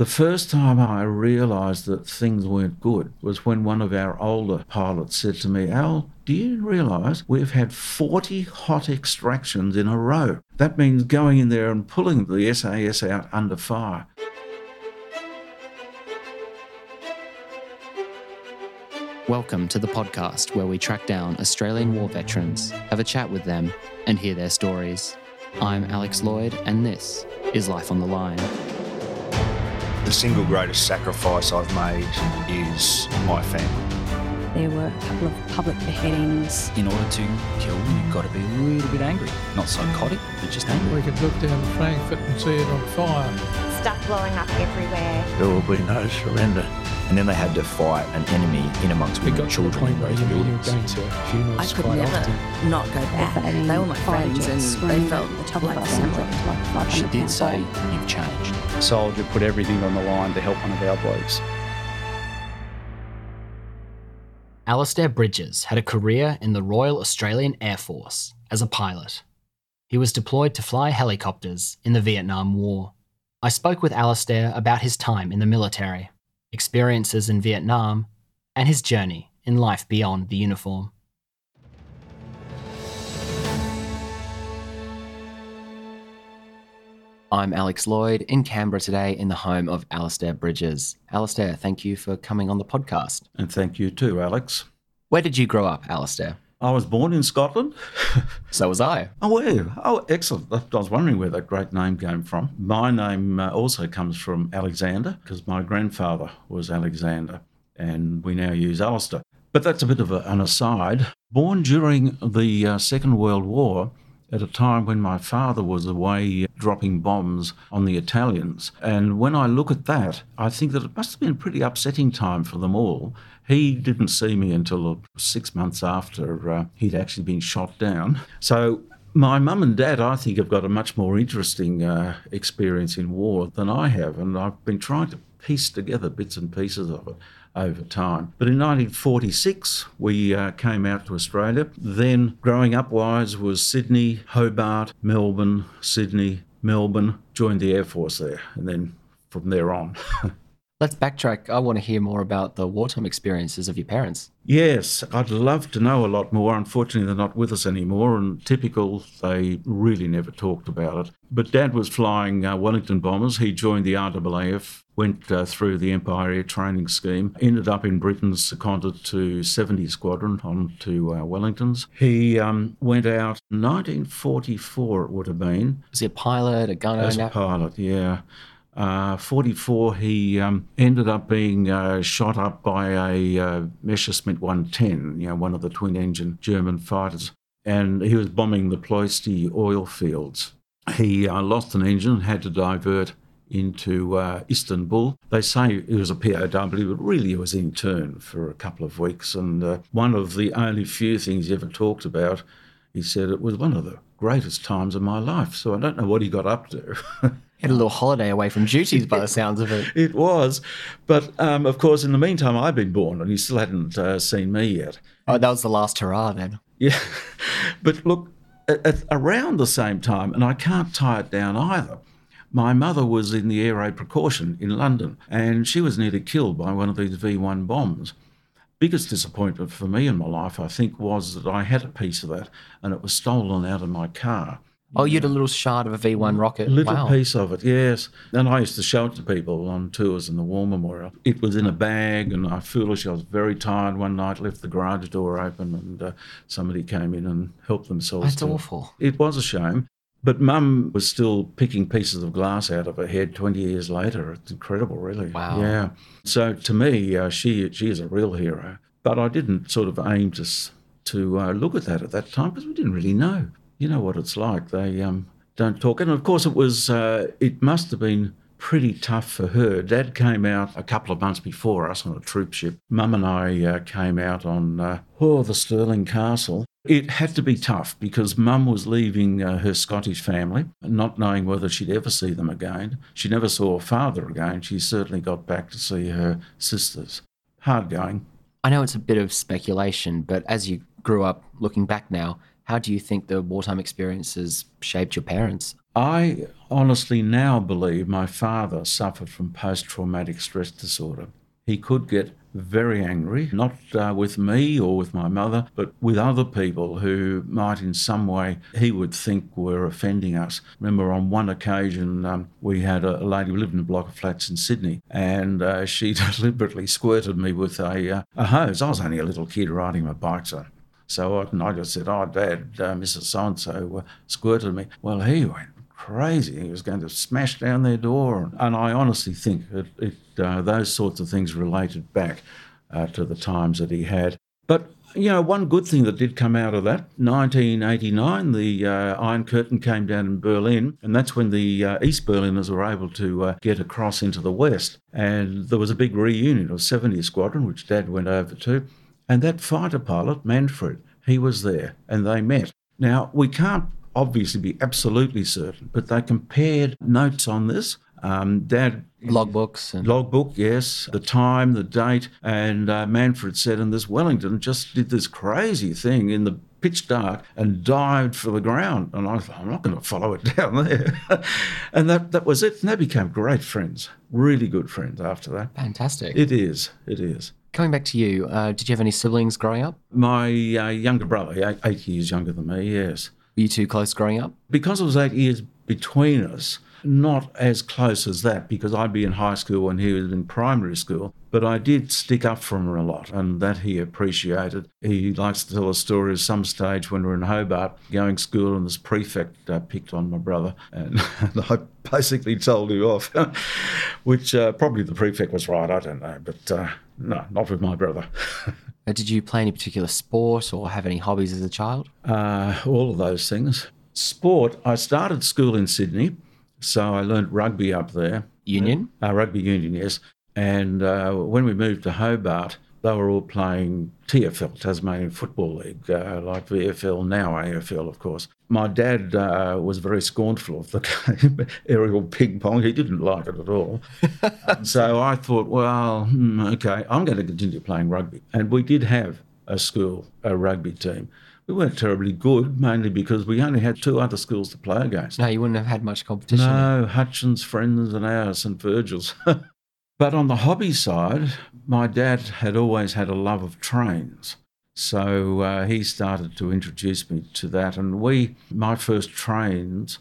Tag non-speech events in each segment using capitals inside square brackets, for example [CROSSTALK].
The first time I realised that things weren't good was when one of our older pilots said to me, Al, do you realise we've had 40 hot extractions in a row? That means going in there and pulling the SAS out under fire. Welcome to the podcast where we track down Australian war veterans, have a chat with them, and hear their stories. I'm Alex Lloyd, and this is Life on the Line. The single greatest sacrifice I've made is my family. There were a couple of public beheadings. In order to kill, you've got to be a little bit angry. Not psychotic, but just angry. We could look down Frankfurt and see it on fire. Stuff blowing up everywhere. There will be no surrender. And then they had to fight an enemy in amongst women and children in those buildings. I could never not go back. They were my friends and they felt the top like assembly. She did say, you've changed. Soldier put everything on the line to help one of our blokes. Alastair Bridges had a career in the Royal Australian Air Force as a pilot. He was deployed to fly helicopters in the Vietnam War. I spoke with Alastair about his time in the military, experiences in Vietnam, and his journey in life beyond the uniform. I'm Alex Lloyd in Canberra today in the home of Alastair Bridges. Alastair, thank you for coming on the podcast. And thank you too, Alex. Where did you grow up, Alastair? I was born in Scotland. [LAUGHS] So was I. Oh, you? Oh, excellent. I was wondering where that great name came from. My name uh, also comes from Alexander because my grandfather was Alexander, and we now use Alistair. But that's a bit of a, an aside. Born during the uh, Second World War, at a time when my father was away dropping bombs on the Italians. And when I look at that, I think that it must have been a pretty upsetting time for them all. He didn't see me until six months after uh, he'd actually been shot down. So my mum and dad, I think, have got a much more interesting uh, experience in war than I have, and I've been trying to piece together bits and pieces of it over time. But in 1946, we uh, came out to Australia. Then, growing up wise, was Sydney, Hobart, Melbourne, Sydney, Melbourne. Joined the Air Force there, and then from there on. [LAUGHS] Let's backtrack. I want to hear more about the wartime experiences of your parents. Yes, I'd love to know a lot more. Unfortunately, they're not with us anymore, and typical, they really never talked about it. But Dad was flying uh, Wellington bombers. He joined the RAAF, went uh, through the Empire Air Training Scheme, ended up in Britain, seconded to 70 Squadron on to uh, Wellingtons. He um, went out 1944, it would have been. Was he a pilot, a gunner? As a pilot, yeah. Uh, 44, he um, ended up being uh, shot up by a uh, Messerschmitt 110, you know, one of the twin engine German fighters. And he was bombing the Ploiești oil fields. He uh, lost an engine, and had to divert into uh, Istanbul. They say he was a POW, but really he was interned for a couple of weeks. And uh, one of the only few things he ever talked about, he said it was one of the greatest times of my life. So I don't know what he got up to. [LAUGHS] Had a little holiday away from duties by the [LAUGHS] sounds of it. It was. But um, of course, in the meantime, I'd been born and he still hadn't uh, seen me yet. Oh, that was the last hurrah then. Yeah. [LAUGHS] but look, at, at around the same time, and I can't tie it down either, my mother was in the Air Raid Precaution in London and she was nearly killed by one of these V 1 bombs. Biggest disappointment for me in my life, I think, was that I had a piece of that and it was stolen out of my car. Oh, you had a little shard of a V1 rocket. A little wow. piece of it, yes. And I used to show it to people on tours in the War Memorial. It was in a bag, and I foolishly, I was very tired one night, left the garage door open, and uh, somebody came in and helped themselves. That's awful. It. it was a shame. But mum was still picking pieces of glass out of her head 20 years later. It's incredible, really. Wow. Yeah. So to me, uh, she, she is a real hero. But I didn't sort of aim to, to uh, look at that at that time because we didn't really know you know what it's like. They um, don't talk. And of course, it was, uh, it must have been pretty tough for her. Dad came out a couple of months before us on a troop ship. Mum and I uh, came out on, uh, oh, the Stirling Castle. It had to be tough because mum was leaving uh, her Scottish family, not knowing whether she'd ever see them again. She never saw her father again. She certainly got back to see her sisters. Hard going. I know it's a bit of speculation, but as you grew up looking back now, How do you think the wartime experiences shaped your parents? I honestly now believe my father suffered from post traumatic stress disorder. He could get very angry, not uh, with me or with my mother, but with other people who might in some way he would think were offending us. Remember, on one occasion, um, we had a, lady who lived in a block of flats in Sydney, and uh, she [LAUGHS] deliberately squirted me with a, uh, a hose. I was only a little kid riding my bike, so. So I, I just said, "Oh, Dad, uh, Mrs. So and So squirted me." Well, he went crazy. He was going to smash down their door. And I honestly think it, it, uh, those sorts of things related back uh, to the times that he had. But, you know, one good thing that did come out of that, 1989, the uh, Iron Curtain came down in Berlin, and that's when the uh, East Berliners were able to uh, get across into the West. And there was a big reunion of 70th Squadron, which Dad went over to. And that fighter pilot, Manfred, he was there, and they met. Now, we can't obviously be absolutely certain, but they compared notes on this. Um, Dad logbooks and logbook, yes, the time, the date, and uh, Manfred said, and this Wellington just did this crazy thing in the pitch dark and dived for the ground. And I thought, I'm not going to follow it [LAUGHS] down there. [LAUGHS] and that, that was it. And they became great friends, really good friends after that. Fantastic. It is. It is. Coming back to you, uh, did you have any siblings growing up? My uh, younger brother, eight, eight years younger than me, yes. Were you too close growing up? Because it was eight years between us, not as close as that because I'd be in high school and he was in primary school. But I did stick up for him a lot, and that he appreciated. He likes to tell a story of some stage when we are in Hobart going to school, and this prefect uh, picked on my brother, and, and [LAUGHS] I basically told him off, [LAUGHS] which uh, probably the prefect was right, I don't know, but uh, no, not with my brother. [LAUGHS] Did you play any particular sport or have any hobbies as a child? Uh, all of those things. Sport, I started school in Sydney, so I learned rugby up there. Union? Uh, rugby union, yes. And uh, when we moved to Hobart, they were all playing TFL, Tasmanian Football League, uh, like VFL, now AFL, of course. My dad uh, was very scornful of the game, [LAUGHS] aerial ping pong. He didn't like it at all. so I thought, well, hmm, okay, I'm going to continue playing rugby. And we did have a school, a rugby team. We weren't terribly good, mainly because we only had two other schools to play against. No, you wouldn't have had much competition. No, Hutchins, Friends, and ours, St Virgil's. [LAUGHS] But on the hobby side, my dad had always had a love of trains. So uh, he started to introduce me to that. And we, my first trains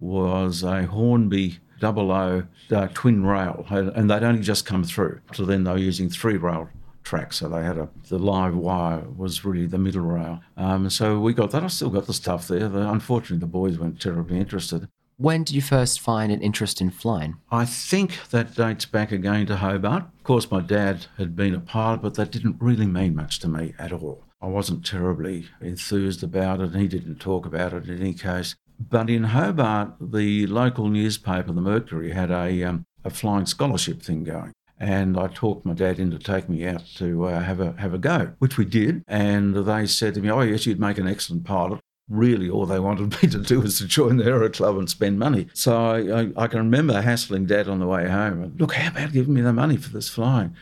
was a Hornby double O uh, twin rail, and they'd only just come through. So then they were using three rail tracks, so they had a the live wire was really the middle rail. Um, so we got that. I still got the stuff there. The, unfortunately, the boys weren't terribly interested. When did you first find an interest in flying? I think that dates back again to Hobart. Of course, my dad had been a pilot, but that didn't really mean much to me at all. I wasn't terribly enthused about it, and he didn't talk about it in any case. But in Hobart, the local newspaper, the Mercury, had a, um, a flying scholarship thing going. And I talked my dad into taking me out to uh, have a have a go, which we did. And they said to me, "Oh yes, you'd make an excellent pilot really all they wanted [LAUGHS] me to do was to join the Aero Club and spend money. So I, I, I, can remember hassling Dad on the way home. And, Look, how about giving me the money for this flying?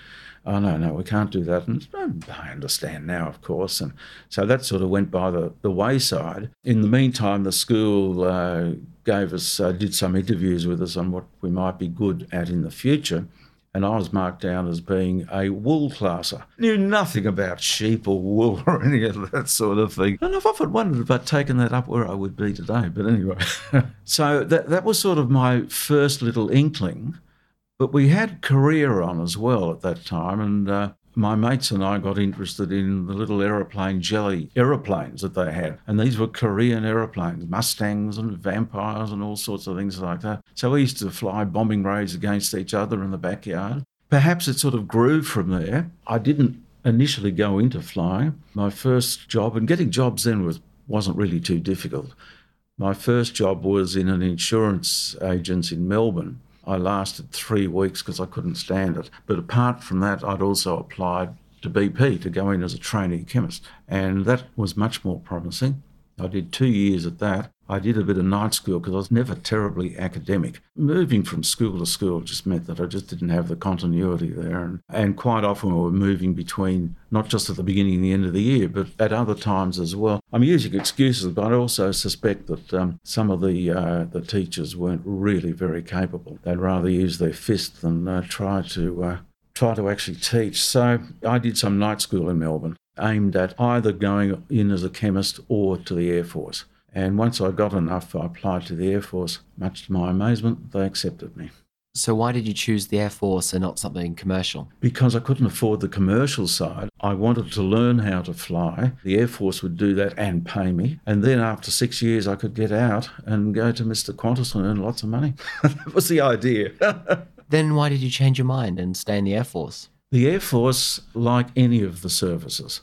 Oh, no, no, we can't do that. And I understand now, of course. And so that sort of went by the, the wayside. In the meantime, the school uh, gave us, uh, did some interviews with us on what we might be good at in the future and I was marked down as being a wool classer. Knew nothing about sheep or wool or any of that sort of thing. And I've often wondered I'd taken that up where I would be today. But anyway, [LAUGHS] so that, that was sort of my first little inkling. But we had Korea on as well at that time. And uh, my mates and I got interested in the little aeroplane jelly aeroplanes that they had. And these were Korean aeroplanes, Mustangs and Vampires and all sorts of things like that. So we used to fly bombing raids against each other in the backyard. Perhaps it sort of grew from there. I didn't initially go into flying. My first job, and getting jobs then was, wasn't really too difficult. My first job was in an insurance agency in Melbourne I lasted three weeks because I couldn't stand it. But apart from that, I'd also applied to BP to go in as a trainee chemist, and that was much more promising. I did two years at that, I did a bit of night school because I was never terribly academic. Moving from school to school just meant that I just didn't have the continuity there. And, and quite often we were moving between not just at the beginning and the end of the year, but at other times as well. I'm using excuses, but I also suspect that um, some of the uh, the teachers weren't really very capable. They'd rather use their fist than uh, try to uh, try to actually teach. So I did some night school in Melbourne, aimed at either going in as a chemist or to the Air Force. And once I got enough, I applied to the Air Force. Much to my amazement, they accepted me. So, why did you choose the Air Force and not something commercial? Because I couldn't afford the commercial side. I wanted to learn how to fly. The Air Force would do that and pay me. And then after six years, I could get out and go to Mr. Qantas and earn lots of money. [LAUGHS] that was the idea. [LAUGHS] then, why did you change your mind and stay in the Air Force? The Air Force, like any of the services,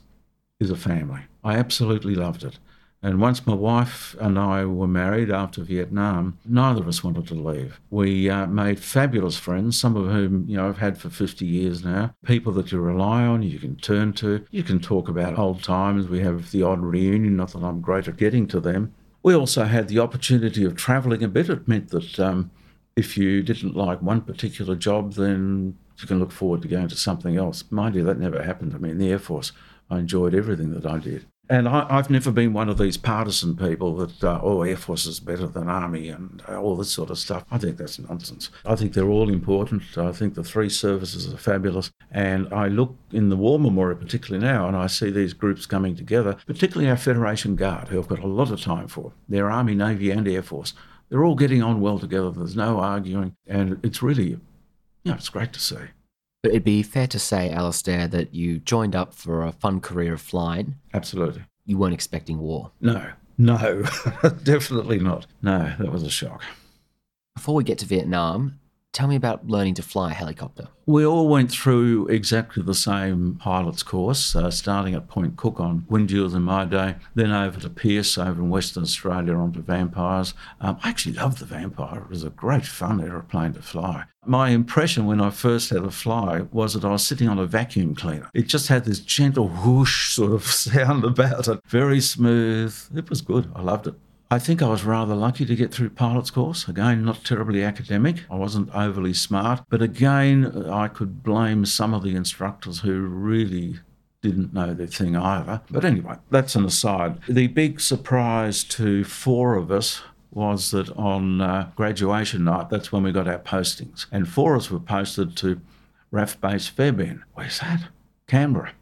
is a family. I absolutely loved it. And once my wife and I were married after Vietnam, neither of us wanted to leave. We uh, made fabulous friends, some of whom, you know, I've had for 50 years now. People that you rely on, you can turn to. You can talk about old times. We have the odd reunion, not that I'm great at getting to them. We also had the opportunity of travelling a bit. It meant that um, if you didn't like one particular job, then you can look forward to going to something else. Mind you, that never happened to me in the Air Force. I enjoyed everything that I did. And I, have never been one of these partisan people that, uh, oh, Air Force is better than Army and uh, all this sort of stuff. I think that's nonsense. I think they're all important. I think the three services are fabulous. And I look in the War Memorial, particularly now, and I see these groups coming together, particularly our Federation Guard, who I've got a lot of time for. They're Army, Navy, and Air Force. They're all getting on well together. There's no arguing. And it's really, you know, it's great to see. But it'd be fair to say, Alastair, that you joined up for a fun career of flying. Absolutely. You weren't expecting war. No, no, [LAUGHS] definitely not. No, that was a shock. Before we get to Vietnam, Tell me about learning to fly a helicopter. We all went through exactly the same pilot's course, uh, starting at Point Cook on Winjeels in my day, then over to Pearce over in Western Australia onto Vampires. Um, I actually loved the Vampire. It was a great fun aeroplane to fly. My impression when I first had a fly was that I was sitting on a vacuum cleaner. It just had this gentle whoosh sort of [LAUGHS] sound about it, very smooth. It was good. I loved it. I think I was rather lucky to get through pilot's course. Again, not terribly academic. I wasn't overly smart. But again, I could blame some of the instructors who really didn't know their thing either. But anyway, that's an aside. The big surprise to four of us was that on uh, graduation night, that's when we got our postings. And four of us were posted to RAAF Base Fairbairn. Where's that? Canberra.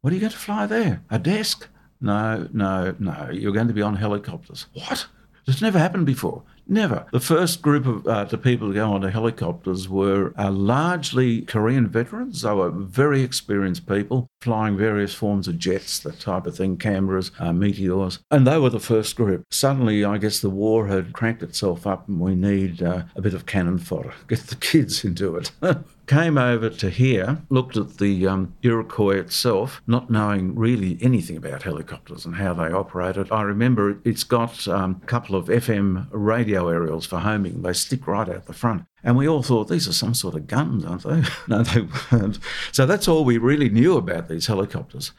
What are you going to fly there? A desk? No, no, no. You're going to be on helicopters. What? It's never happened before. Never. The first group of uh, the people to go on onto helicopters were uh, largely Korean veterans. They were very experienced people flying various forms of jets, that type of thing, Canberras, uh, meteors. And they were the first group. Suddenly, I guess the war had cranked itself up and we need uh, a bit of cannon fodder. [LAUGHS] Get the kids into it. [LAUGHS] came over to here, looked at the um, Iroquois itself, not knowing really anything about helicopters and how they operated. I remember it's got um, a couple of FM radio aerials for homing. They stick right out the front. And we all thought these are some sort of guns, aren't they? [LAUGHS] no, they weren't. So that's all we really knew about these helicopters.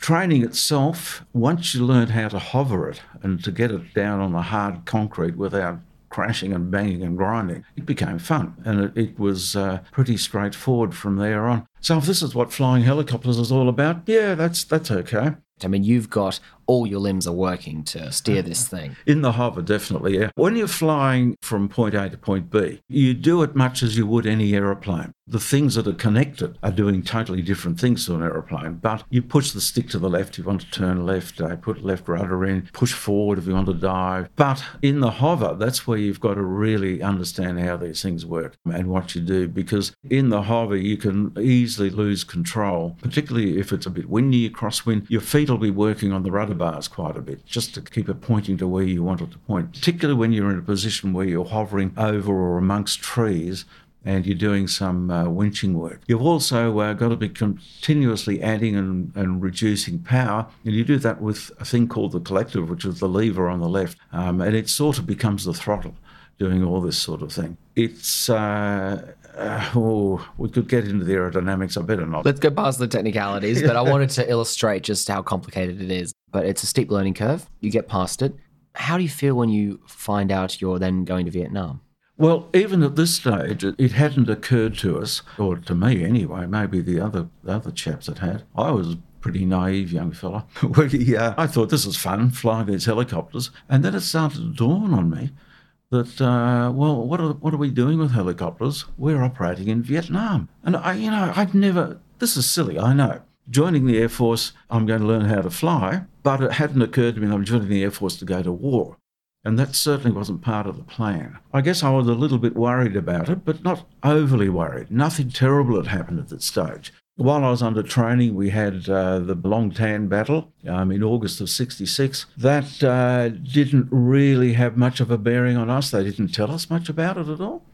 Training itself, once you learned how to hover it and to get it down on the hard concrete without crashing and banging and grinding, it became fun. And it, it was uh, pretty straightforward from there on. So if this is what flying helicopters is all about, yeah, that's that's okay. I mean, you've got all your limbs are working to steer this thing. In the hover, definitely, yeah. When you're flying from point A to point B, you do it much as you would any aeroplane. The things that are connected are doing totally different things to an aeroplane, but you push the stick to the left if you want to turn left, uh, put left rudder in, push forward if you want to dive. But in the hover, that's where you've got to really understand how these things work and what you do, because in the hover, you can easily lose control, particularly if it's a bit windy, crosswind. Your feet will be working on the rudder bars quite a bit, just to keep it pointing to where you want it to point, particularly when you're in a position where you're hovering over or amongst trees and you're doing some uh, winching work. You've also uh, got to be continuously adding and, and, reducing power, and you do that with a thing called the collective, which is the lever on the left, um, and it sort of becomes the throttle doing all this sort of thing. It's uh, uh, oh, we could get into the aerodynamics. I better not. Let's go past the technicalities, but I wanted to [LAUGHS] illustrate just how complicated it is. But it's a steep learning curve. You get past it. How do you feel when you find out you're then going to Vietnam? Well, even at this stage, it, hadn't occurred to us, or to me anyway, maybe the other the other chaps had had. I was a pretty naive young fella. [LAUGHS] we, uh, I thought this was fun, flying these helicopters. And then it started to dawn on me that, uh, well, what are, what are we doing with helicopters? We're operating in Vietnam. And I, you know, I'd never, this is silly, I know. Joining the Air Force, I'm going to learn how to fly, but it hadn't occurred to me that I'm joining the Air Force to go to war. And that certainly wasn't part of the plan. I guess I was a little bit worried about it, but not overly worried. Nothing terrible had happened at that stage. While I was under training, we had uh, the Long Tan battle um, in August of 66. That uh, didn't really have much of a bearing on us. They didn't tell us much about it at all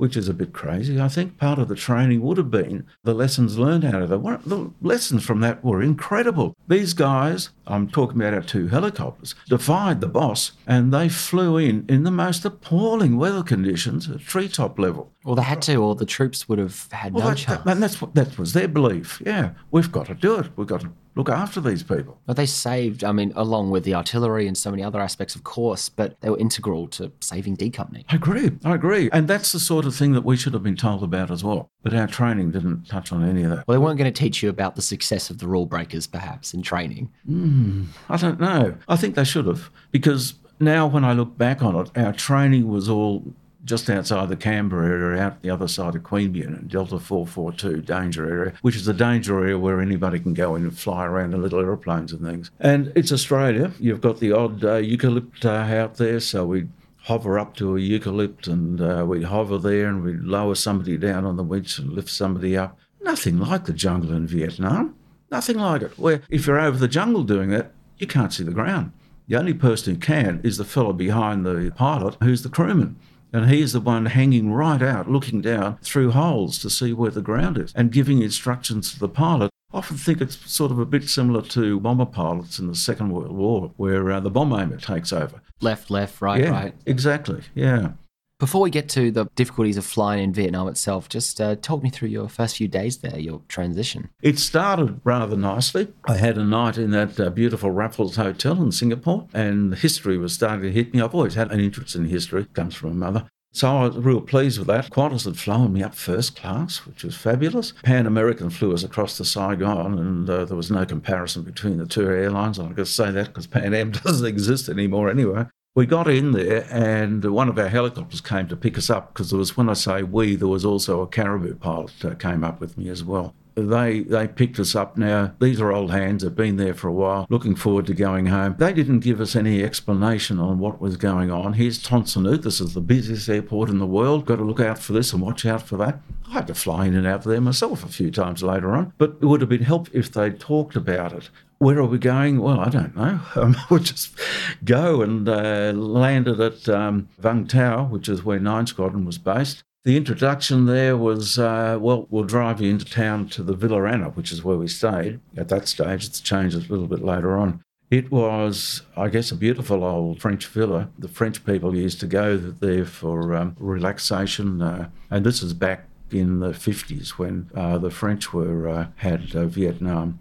which is a bit crazy. I think part of the training would have been the lessons learned out of it. The lessons from that were incredible. These guys, I'm talking about our two helicopters, defied the boss and they flew in in the most appalling weather conditions at treetop level. Well, they had to, or the troops would have had well, no that, chance. and that's what that was their belief. Yeah, we've got to do it. We've got to look after these people. But they saved, I mean, along with the artillery and so many other aspects, of course, but they were integral to saving D Company. I agree. I agree. And that's the sort of thing that we should have been told about as well. But our training didn't touch on any of that. Well, they weren't going to teach you about the success of the rule breakers, perhaps, in training. Mm, I don't know. I think they should have, because now when I look back on it, our training was all just outside the Canberra area, out the other side of Queanbeyan, Delta 442 danger area, which is a danger area where anybody can go in and fly around in little aeroplanes and things. And it's Australia. You've got the odd uh, eucalypt uh, out there, so we hover up to a eucalypt and uh, we'd hover there and we'd lower somebody down on the winch and lift somebody up. Nothing like the jungle in Vietnam. Nothing like it. Where if you're over the jungle doing that, you can't see the ground. The only person who can is the fellow behind the pilot who's the crewman. And he's the one hanging right out, looking down through holes to see where the ground is and giving instructions to the pilot. I often think it's sort of a bit similar to bomber pilots in the Second World War, where uh, the bomb aimer takes over. Left, left, right, yeah, right. Exactly, yeah. Before we get to the difficulties of flying in Vietnam itself, just uh, talk me through your first few days there, your transition. It started rather nicely. I had a night in that uh, beautiful Raffles Hotel in Singapore, and history was starting to hit me. I've always had an interest in history, it comes from my mother. So I was real pleased with that. Qantas had flown me up first class, which was fabulous. Pan American flew us across to Saigon, and uh, there was no comparison between the two airlines. I can say that because Pan Am [LAUGHS] doesn't exist anymore anyway. We got in there, and one of our helicopters came to pick us up because there was, when I say we, there was also a caribou pilot uh, came up with me as well. They they picked us up. Now these are old hands. They've been there for a while. Looking forward to going home. They didn't give us any explanation on what was going on. Here's Tan Son Nhut. This is the busiest airport in the world. Got to look out for this and watch out for that. I had to fly in and out of there myself a few times later on, but it would have been helpful if they'd talked about it. Where are we going? Well, I don't know. [LAUGHS] Um, we'll just go and uh, landed at um, Vung Tau, which is where 9 Squadron was based. The introduction there was, uh, well, we'll drive you into town to the Villa Anna, which is where we stayed. At that stage, it's changed a little bit later on. It was, I guess, a beautiful old French villa. The French people used to go there for um, relaxation, uh, and this is back in the 50s when uh, the French were uh, had uh, Vietnam.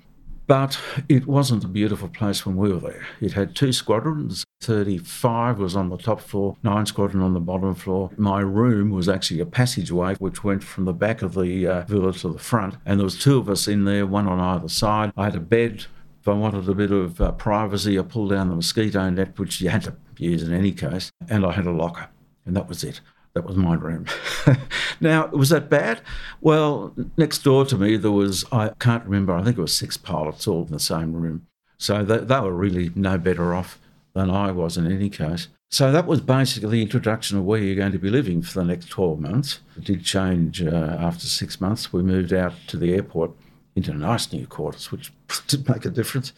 But it wasn't a beautiful place when we were there. It had two squadrons. 35 was on the top floor, 9 squadron on the bottom floor. My room was actually a passageway which went from the back of the uh, villa to the front. And there was two of us in there, one on either side. I had a bed. If I wanted a bit of uh, privacy, I pulled down the mosquito net, which you had to use in any case. And I had a locker. And that was it. That was my room. [LAUGHS] now, was that bad? Well, next door to me, there was, I can't remember, I think it was six pilots all in the same room. So they, they were really no better off than I was in any case. So that was basically the introduction of where you're going to be living for the next 12 months. It did change uh, after six months. We moved out to the airport into nice new quarters, which [LAUGHS] did make a difference.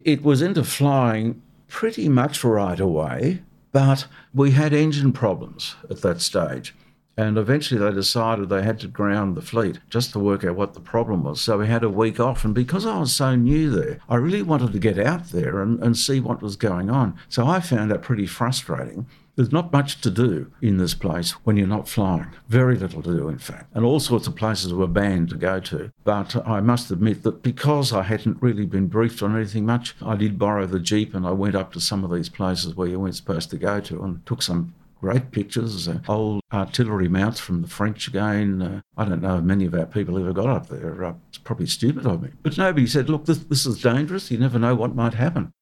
It was into flying pretty much right away. But we had engine problems at that stage. And eventually they decided they had to ground the fleet just to work out what the problem was. So we had a week off. And because I was so new there, I really wanted to get out there and, and see what was going on. So I found that pretty frustrating. There's not much to do in this place when you're not flying. Very little to do, in fact. And all sorts of places were banned to go to. But I must admit that because I hadn't really been briefed on anything much, I did borrow the Jeep and I went up to some of these places where you weren't supposed to go to and took some great pictures, uh, old artillery mounts from the French again. Uh, I don't know if many of our people ever got up there. Uh, it's probably stupid of me. But nobody said, look, this, this is dangerous. You never know what might happen.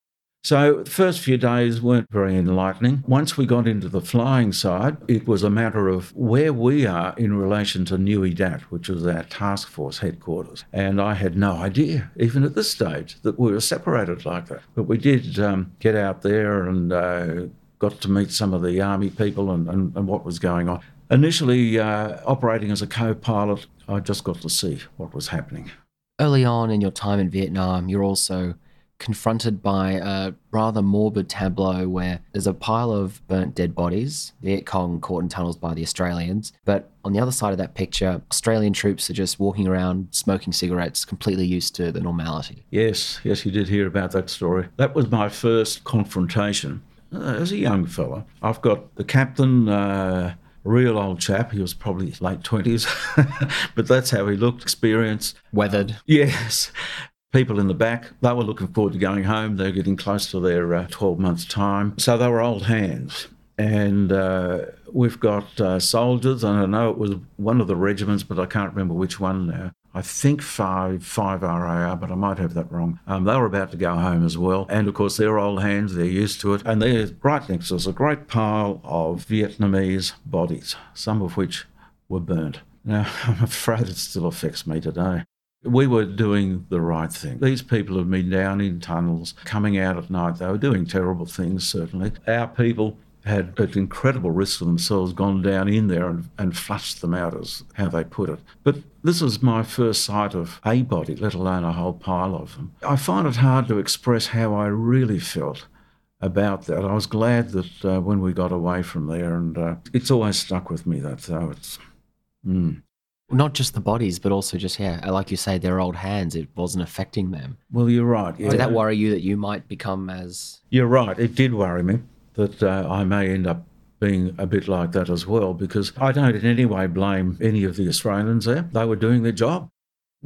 So the first few days weren't very enlightening. Once we got into the flying side, it was a matter of where we are in relation to Nui Dat, which was our task force headquarters. And I had no idea, even at this stage, that we were separated like that. But we did um, get out there and uh, got to meet some of the army people and, and, and what was going on. Initially, uh, operating as a co pilot, I just got to see what was happening. Early on in your time in Vietnam, you're also confronted by a rather morbid tableau where there's a pile of burnt dead bodies, Viet Cong caught in tunnels by the Australians. But on the other side of that picture, Australian troops are just walking around smoking cigarettes, completely used to the normality. Yes, yes, you did hear about that story. That was my first confrontation. Uh, as a young fella, I've got the captain. Uh, real old chap. He was probably late 20s, [LAUGHS] but that's how he looked, experienced. Weathered. Yes people in the back, they were looking forward to going home. They were getting close to their uh, 12 months' time. So they were old hands. And uh, we've got uh, soldiers, and I know it was one of the regiments, but I can't remember which one now. I think 5, 5 RAR, but I might have that wrong. Um, they were about to go home as well. And of course, they're old hands, they're used to it. And they're right next to us, a great pile of Vietnamese bodies, some of which were burnt. Now, [LAUGHS] I'm afraid it still affects me today. We were doing the right thing. These people have been down in tunnels, coming out at night. They were doing terrible things, certainly. Our people had at incredible risk for themselves gone down in there and, and flushed them out, as how they put it. But this is my first sight of a body, let alone a whole pile of them. I find it hard to express how I really felt about that. I was glad that uh, when we got away from there, and uh, it's always stuck with me that though. It's. Mm. Not just the bodies, but also just yeah, like you say, their old hands. It wasn't affecting them. Well, you're right. Yeah. Did that worry you that you might become as? You're right. It did worry me that uh, I may end up being a bit like that as well, because I don't in any way blame any of the Australians there. They were doing their job.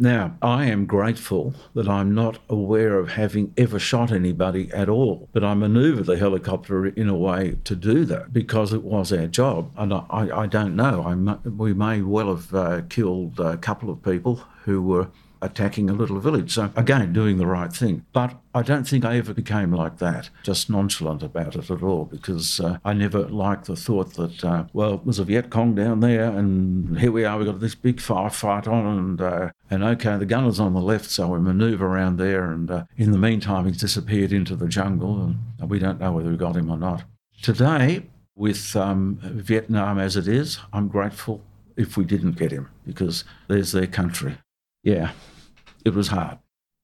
Now, I am grateful that I'm not aware of having ever shot anybody at all, but I manoeuvred the helicopter in a way to do that because it was our job. And I, I don't know, I, we may well have uh, killed a couple of people who were attacking a little village. So, again, doing the right thing. But I don't think I ever became like that, just nonchalant about it at all, because uh, I never liked the thought that, uh, well, there's a Viet Cong down there, and here we are, we've got this big firefight on, and, uh, and okay, the gunner's on the left, so we manoeuvre around there, and uh, in the meantime, he's disappeared into the jungle, and we don't know whether we got him or not. Today, with um, Vietnam as it is, I'm grateful if we didn't get him, because there's their country yeah, it was hard.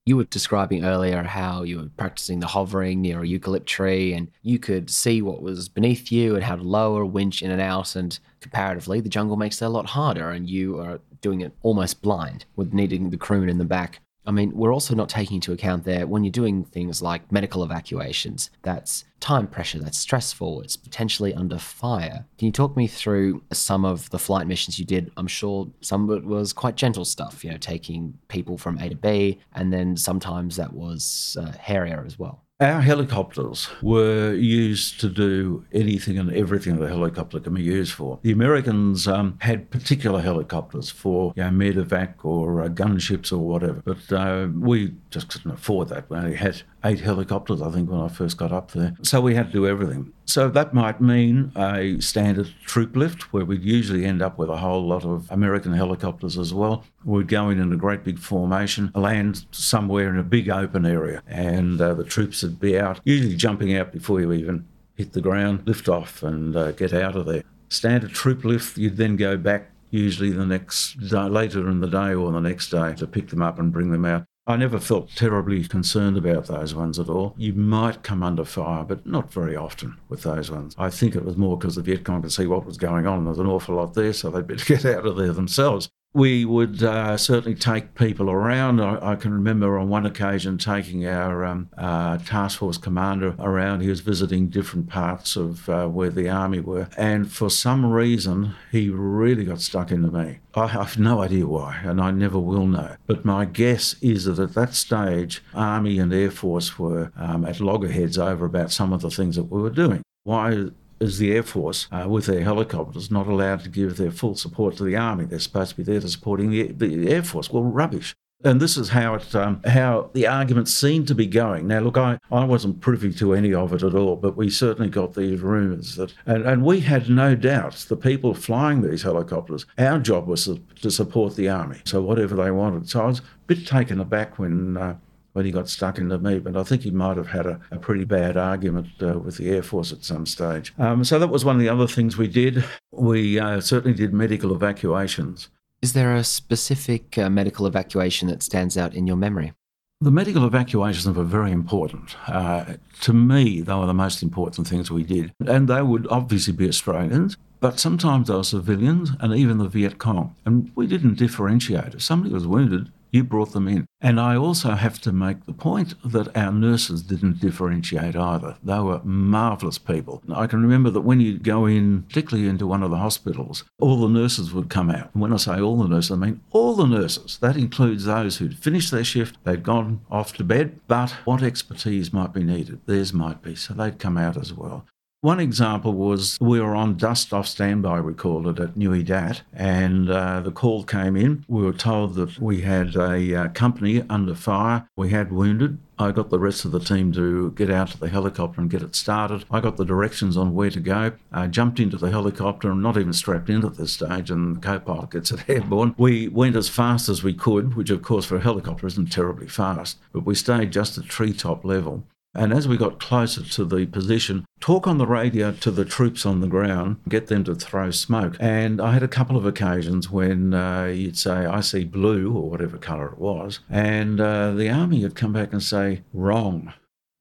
You were describing earlier how you were practicing the hovering near a eucalypt tree and you could see what was beneath you and how to lower, winch in and out. And comparatively, the jungle makes that a lot harder and you are doing it almost blind with needing the crewman in the back I mean, we're also not taking into account there when you're doing things like medical evacuations. That's time pressure, that's stressful, it's potentially under fire. Can you talk me through some of the flight missions you did? I'm sure some of it was quite gentle stuff, you know, taking people from A to B, and then sometimes that was uh, hairier as well. Our helicopters were used to do anything and everything the helicopter can be used for. The Americans um, had particular helicopters for you know, medevac or uh, gunships or whatever, but uh, we just couldn't afford that. We only had eight helicopters, I think, when I first got up there. So we had to do everything. So that might mean a standard troop lift where we'd usually end up with a whole lot of American helicopters as well. We'd go in in a great big formation, land somewhere in a big open area, and uh, the troops would be out, usually jumping out before you even hit the ground, lift off and uh, get out of there. Standard troop lift, you'd then go back usually the next day, later in the day or the next day to pick them up and bring them out. I never felt terribly concerned about those ones at all. You might come under fire, but not very often with those ones. I think it was more because the Viet Cong could see what was going on. There's an awful lot there, so they'd better [LAUGHS] get out of there themselves. We would uh, certainly take people around. I, I, can remember on one occasion taking our um, uh, task force commander around. He was visiting different parts of uh, where the army were, and for some reason, he really got stuck into me. I have no idea why, and I never will know. But my guess is that at that stage, Army and Air Force were um, at loggerheads over about some of the things that we were doing. Why is the Air Force, uh, with their helicopters, not allowed to give their full support to the Army. They're supposed to be there to supporting the, the Air Force. Well, rubbish. And this is how it, um, how the argument seemed to be going. Now, look, I, I wasn't privy to any of it at all, but we certainly got these rumours that, and, and we had no doubts the people flying these helicopters, our job was to, support the army. So whatever they wanted. So I was a bit taken aback when uh, when he got stuck into me, but I think he might have had a, a pretty bad argument uh, with the Air Force at some stage. Um, so that was one of the other things we did. We uh, certainly did medical evacuations. Is there a specific uh, medical evacuation that stands out in your memory? The medical evacuations were very important. Uh, to me, they were the most important things we did. And they would obviously be Australians, but sometimes they were civilians and even the Viet Cong. And we didn't differentiate. If somebody was wounded, you brought them in. And I also have to make the point that our nurses didn't differentiate either. They were marvellous people. I can remember that when you go in, particularly into one of the hospitals, all the nurses would come out. And when I say all the nurses, I mean all the nurses. That includes those who'd finished their shift, they'd gone off to bed, but what expertise might be needed? Theirs might be. So they'd come out as well. One example was we were on dust off standby, we called it, at Nui Dat, and uh, the call came in. We were told that we had a uh, company under fire, we had wounded. I got the rest of the team to get out to the helicopter and get it started. I got the directions on where to go. I jumped into the helicopter and not even strapped in at this stage, and the co pilot gets it [LAUGHS] airborne. We went as fast as we could, which, of course, for a helicopter isn't terribly fast, but we stayed just at treetop level. And as we got closer to the position, talk on the radio to the troops on the ground, get them to throw smoke. And I had a couple of occasions when uh, you'd say, I see blue, or whatever colour it was, and uh, the army would come back and say, wrong,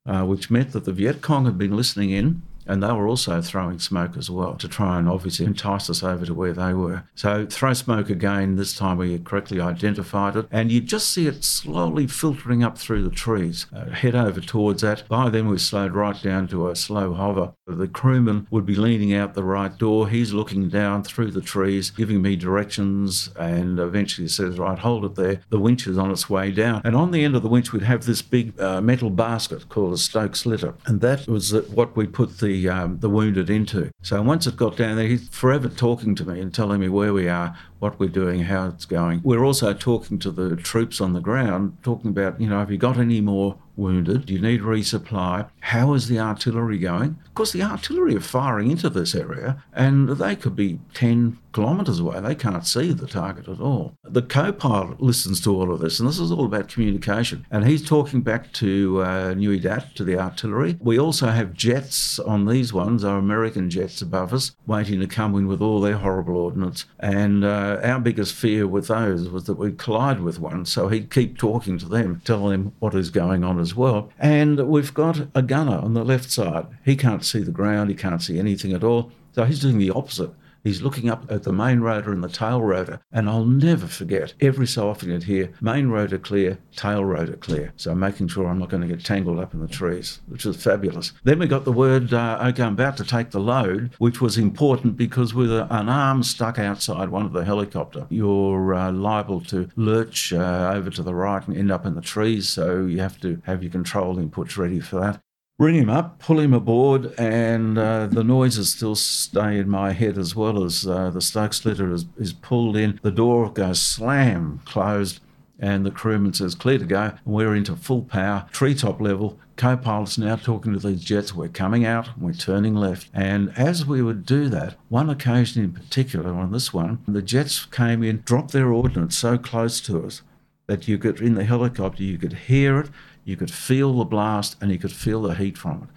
uh, which meant that the Viet Cong had been listening in and they were also throwing smoke as well to try and obviously entice us over to where they were. So throw smoke again, this time we correctly identified it. And you just see it slowly filtering up through the trees. Uh, head over towards that. By then we slowed right down to a slow hover. The crewman would be leaning out the right door. He's looking down through the trees, giving me directions, and eventually says, Right, hold it there. The winch is on its way down. And on the end of the winch, we'd have this big uh, metal basket called a Stokes litter. And that was what we put the um, the wounded into. So once it got down there, he's forever talking to me and telling me where we are, what we're doing, how it's going. We're also talking to the troops on the ground, talking about, you know, have you got any more wounded? Do you need resupply? How is the artillery going? Of course, the artillery are firing into this area and they could be 10 kilometres away. They can't see the target at all. The co pilot listens to all of this, and this is all about communication. And he's talking back to uh, Nui Dat, to the artillery. We also have jets on these ones, our American jets above us, waiting to come in with all their horrible ordnance. And uh, our biggest fear with those was that we'd collide with one. So he'd keep talking to them, telling them what is going on as well. And we've got a gunner on the left side. He can't see the ground, he can't see anything at all. So he's doing the opposite. He's looking up at the main rotor and the tail rotor, and I'll never forget. Every so often you'd hear main rotor clear, tail rotor clear. So making sure I'm not going to get tangled up in the trees, which was fabulous. Then we got the word, uh, okay, I'm about to take the load, which was important because with a, an arm stuck outside one of the helicopter, you're uh, liable to lurch uh, over to the right and end up in the trees. So you have to have your control inputs ready for that bring him up, pull him aboard, and uh, the noises still stay in my head as well as uh, the Stokes litter is, is pulled in. The door goes slam closed, and the crewman says, Clear to go. And we're into full power, treetop level. Co pilot's now talking to these jets. We're coming out, we're turning left. And as we would do that, one occasion in particular, on this one, the jets came in, dropped their ordnance so close to us that you could, in the helicopter, you could hear it you could feel the blast and you could feel the heat from it.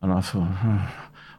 And I thought, oh,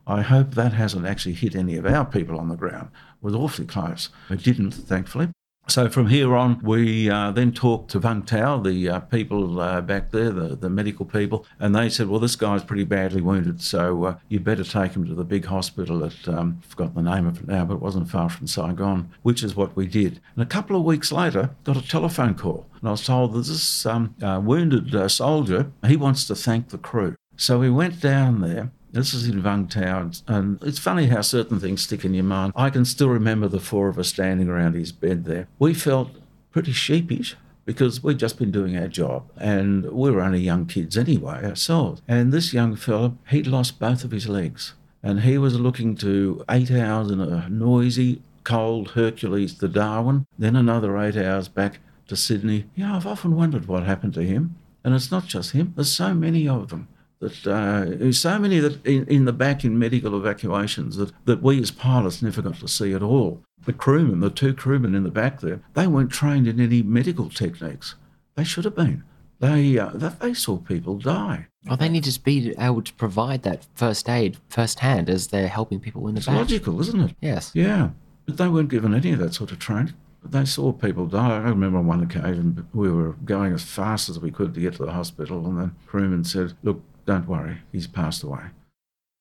I hope that hasn't actually hit any of our people on the ground. It was awfully close. It didn't, thankfully. So from here on, we uh, then talked to Vung Tau, the uh, people uh, back there, the, the medical people, and they said, well, this guy's pretty badly wounded, so uh, you better take him to the big hospital at, um, forgot the name of it now, but it wasn't far from Saigon, which is what we did. And a couple of weeks later, got a telephone call, and I was told that this um, uh, wounded uh, soldier, he wants to thank the crew. So we went down there this is in Vung Tau, and it's funny how certain things stick in your mind. I can still remember the four of us standing around his bed there. We felt pretty sheepish because we'd just been doing our job and we were only young kids anyway ourselves. And this young fellow, he'd lost both of his legs and he was looking to eight hours in a noisy, cold Hercules to Darwin, then another eight hours back to Sydney. Yeah, I've often wondered what happened to him. And it's not just him, there's so many of them that uh, so many that in, in, the back in medical evacuations that, that we as pilots never got to see at all. The crewmen, the two crewmen in the back there, they weren't trained in any medical techniques. They should have been. They, uh, they saw people die. Well, they need to be able to provide that first aid firsthand as they're helping people in the it's back. logical, isn't it? Yes. Yeah. But they weren't given any of that sort of training. They saw people die. I remember on one occasion we were going as fast as we could to get to the hospital, and the crewman said, "Look, don't worry, he's passed away.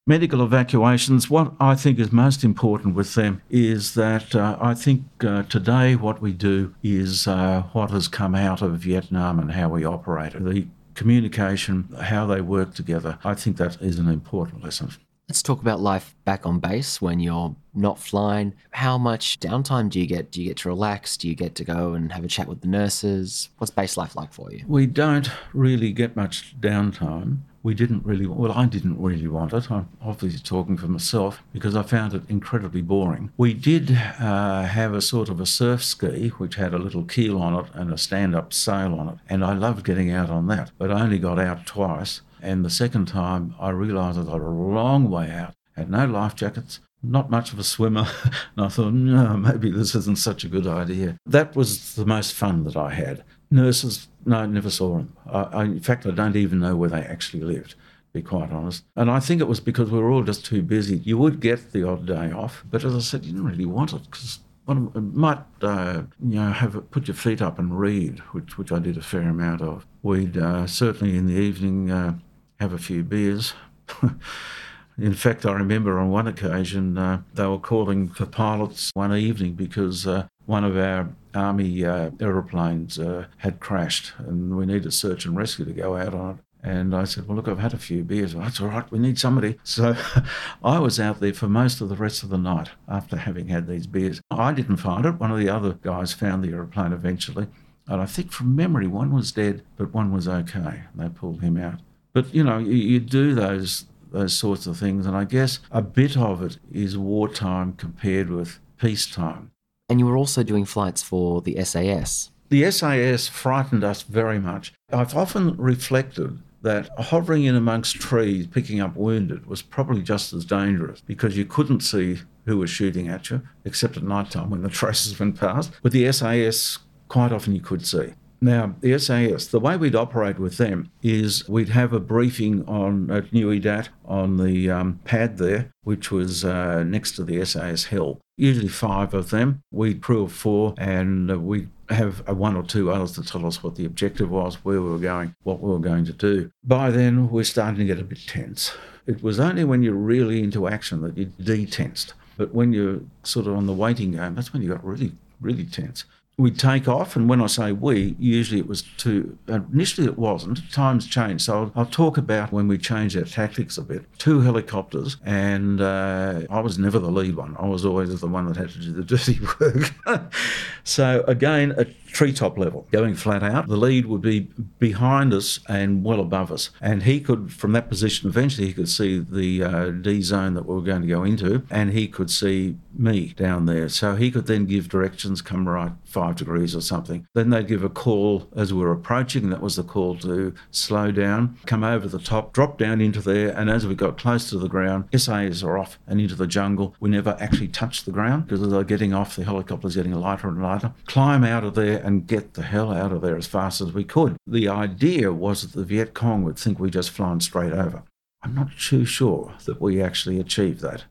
Medical evacuations, what I think is most important with them is that uh, I think uh, today what we do is uh, what has come out of Vietnam and how we operate. The communication, how they work together, I think that is an important lesson. Let's talk about life back on base when you're not flying. How much downtime do you get? Do you get to relax? Do you get to go and have a chat with the nurses? What's base life like for you? We don't really get much downtime we didn't really, well, I didn't really want it. I'm obviously talking for myself because I found it incredibly boring. We did uh, have a sort of a surf ski, which had a little keel on it and a stand up sail on it. And I loved getting out on that, but I only got out twice. And the second time, I realised I got a long way out, had no life jackets, not much of a swimmer. [LAUGHS] and I thought, no, maybe this isn't such a good idea. That was the most fun that I had. Nurses no, I never saw them. I, I, in fact, I don't even know where they actually lived, to be quite honest. And I think it was because we were all just too busy. You would get the odd day off, but as I said, you didn't really want it because well, might uh, you know have put your feet up and read, which which I did a fair amount of. We'd uh, certainly in the evening uh, have a few beers. [LAUGHS] in fact, I remember on one occasion uh, they were calling for pilots one evening because uh, one of our army uh, aeroplanes uh, had crashed and we needed search and rescue to go out on it. And I said, Well, look, I've had a few beers. [LAUGHS] That's all right, we need somebody. So [LAUGHS] I was out there for most of the rest of the night after having had these beers. I didn't find it. One of the other guys found the aeroplane eventually. And I think from memory, one was dead, but one was okay. They pulled him out. But, you know, you, you do those, those sorts of things. And I guess a bit of it is wartime compared with peacetime. And you were also doing flights for the SAS. The SAS frightened us very much. I've often reflected that hovering in amongst trees, picking up wounded, was probably just as dangerous because you couldn't see who was shooting at you, except at night time when the [LAUGHS] tracers went past. With the SAS, quite often you could see. Now, the SAS, the way we'd operate with them is we'd have a briefing on at Nui Dat on the um, pad there, which was uh, next to the SAS Hill. Usually five of them. We'd crew of four, and uh, we'd have one or two others to tell us what the objective was, where we were going, what we were going to do. By then, we're starting to get a bit tense. It was only when you're really into action that you detensed. But when you're sort of on the waiting game, that's when you got really, really tense we'd take off, and when I say we, usually it was two. Initially, it wasn't. Times changed, so I'll, I'll, talk about when we changed our tactics a bit. Two helicopters, and uh, I was never the lead one. I was always the one that had to do the [LAUGHS] dirty work. [LAUGHS] so again, a treetop level, going flat out. The lead would be behind us and well above us. And he could, from that position, eventually he could see the uh, D zone that we were going to go into, and he could see me down there. So he could then give directions, come right five degrees or something. Then they'd give a call as we were approaching, that was the call to slow down, come over the top, drop down into there, and as we got close to the ground, SAS are off and into the jungle. We never actually touched the ground because as they're getting off, the helicopter's getting lighter and lighter. Climb out of there and get the hell out of there as fast as we could. The idea was that the Viet Cong would think we just flown straight over. I'm not too sure that we actually achieved that.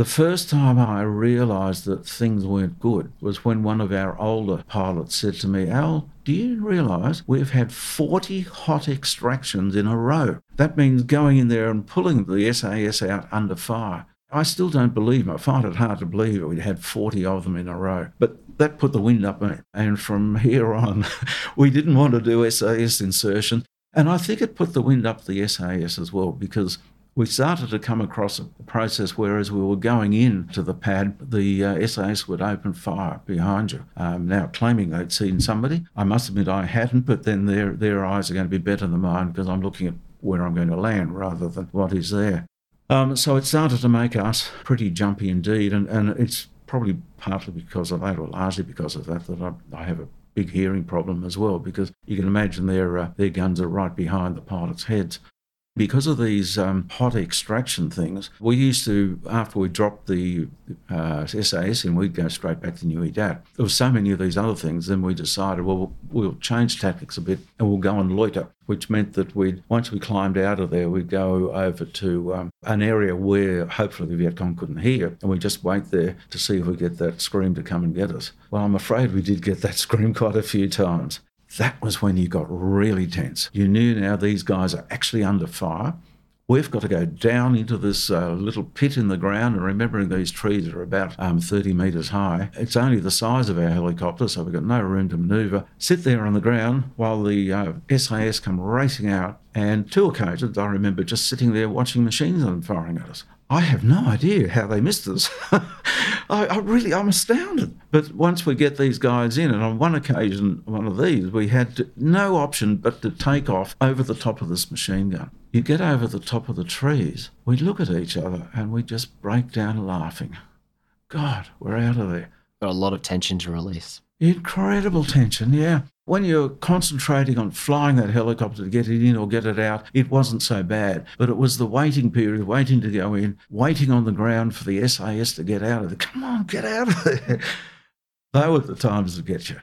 The first time I realised that things weren't good was when one of our older pilots said to me, Al, do you realise we've had 40 hot extractions in a row? That means going in there and pulling the SAS out under fire. I still don't believe I find it hard to believe we'd had 40 of them in a row. But that put the wind up. Eh? And from here on, [LAUGHS] we didn't want to do SAS insertion. And I think it put the wind up the SAS as well because we started to come across a process where as we were going in to the pad, the uh, SAS would open fire behind you. Um, now, claiming they'd seen somebody, I must admit I hadn't, but then their, their eyes are going to be better than mine because I'm looking at where I'm going to land rather than what is there. Um, so it started to make us pretty jumpy indeed, and, and it's probably partly because of that, or largely because of that, that I, I have a big hearing problem as well, because you can imagine their, uh, their guns are right behind the pilots' heads. Because of these um, hot extraction things, we used to, after we dropped the uh, SAS in, we'd go straight back to Nui Dat. There were so many of these other things, then we decided, well, we'll change tactics a bit and we'll go and loiter, which meant that we'd, once we climbed out of there, we'd go over to um, an area where hopefully the Viet Cong couldn't hear, and we'd just wait there to see if we get that scream to come and get us. Well, I'm afraid we did get that [LAUGHS] scream quite a few times that was when you got really tense. You knew now these guys are actually under fire. We've got to go down into this uh, little pit in the ground, and remembering these trees are about um, 30 metres high. It's only the size of our helicopter, so we've got no room to manoeuvre. Sit there on the ground while the uh, SAS come racing out. And two occasions, I remember just sitting there watching machine guns firing at us. I have no idea how they missed us. [LAUGHS] I, I, really, I'm astounded. But once we get these guys in, and on one occasion, one of these, we had to, no option but to take off over the top of this machine gun. You get over the top of the trees, we look at each other and we just break down laughing. God, we're out of there. Got a lot of tension to release. Incredible tension, yeah. When you're concentrating on flying that helicopter to get it in or get it out, it wasn't so bad. But it was the waiting period, waiting to go in, waiting on the ground for the SAS to get out of there. Come on, get out of there. [LAUGHS] they were the times that get you.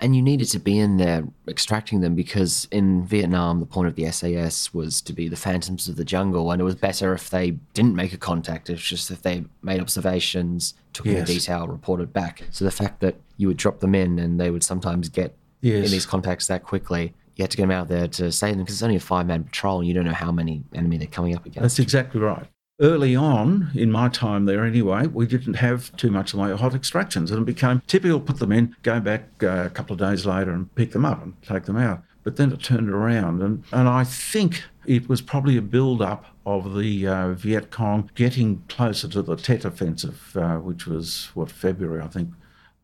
And you needed to be in there extracting them because in Vietnam, the point of the SAS was to be the phantoms of the jungle. And it was better if they didn't make a contact. It's just if they made observations, took yes. in detail, reported back. So the fact that you would drop them in and they would sometimes get yes. in these contacts that quickly, you had to get them out there to save them because it's only a five man patrol and you don't know how many enemy they're coming up against. That's exactly right early on, in my time there anyway, we didn't have too much of hot extractions. And it became typical, put them in, go back uh, a couple of days later and pick them up and take them out. But then it turned around. And, and I think it was probably a build up of the uh, Viet Cong getting closer to the Tet Offensive, uh, which was, what, February, I think,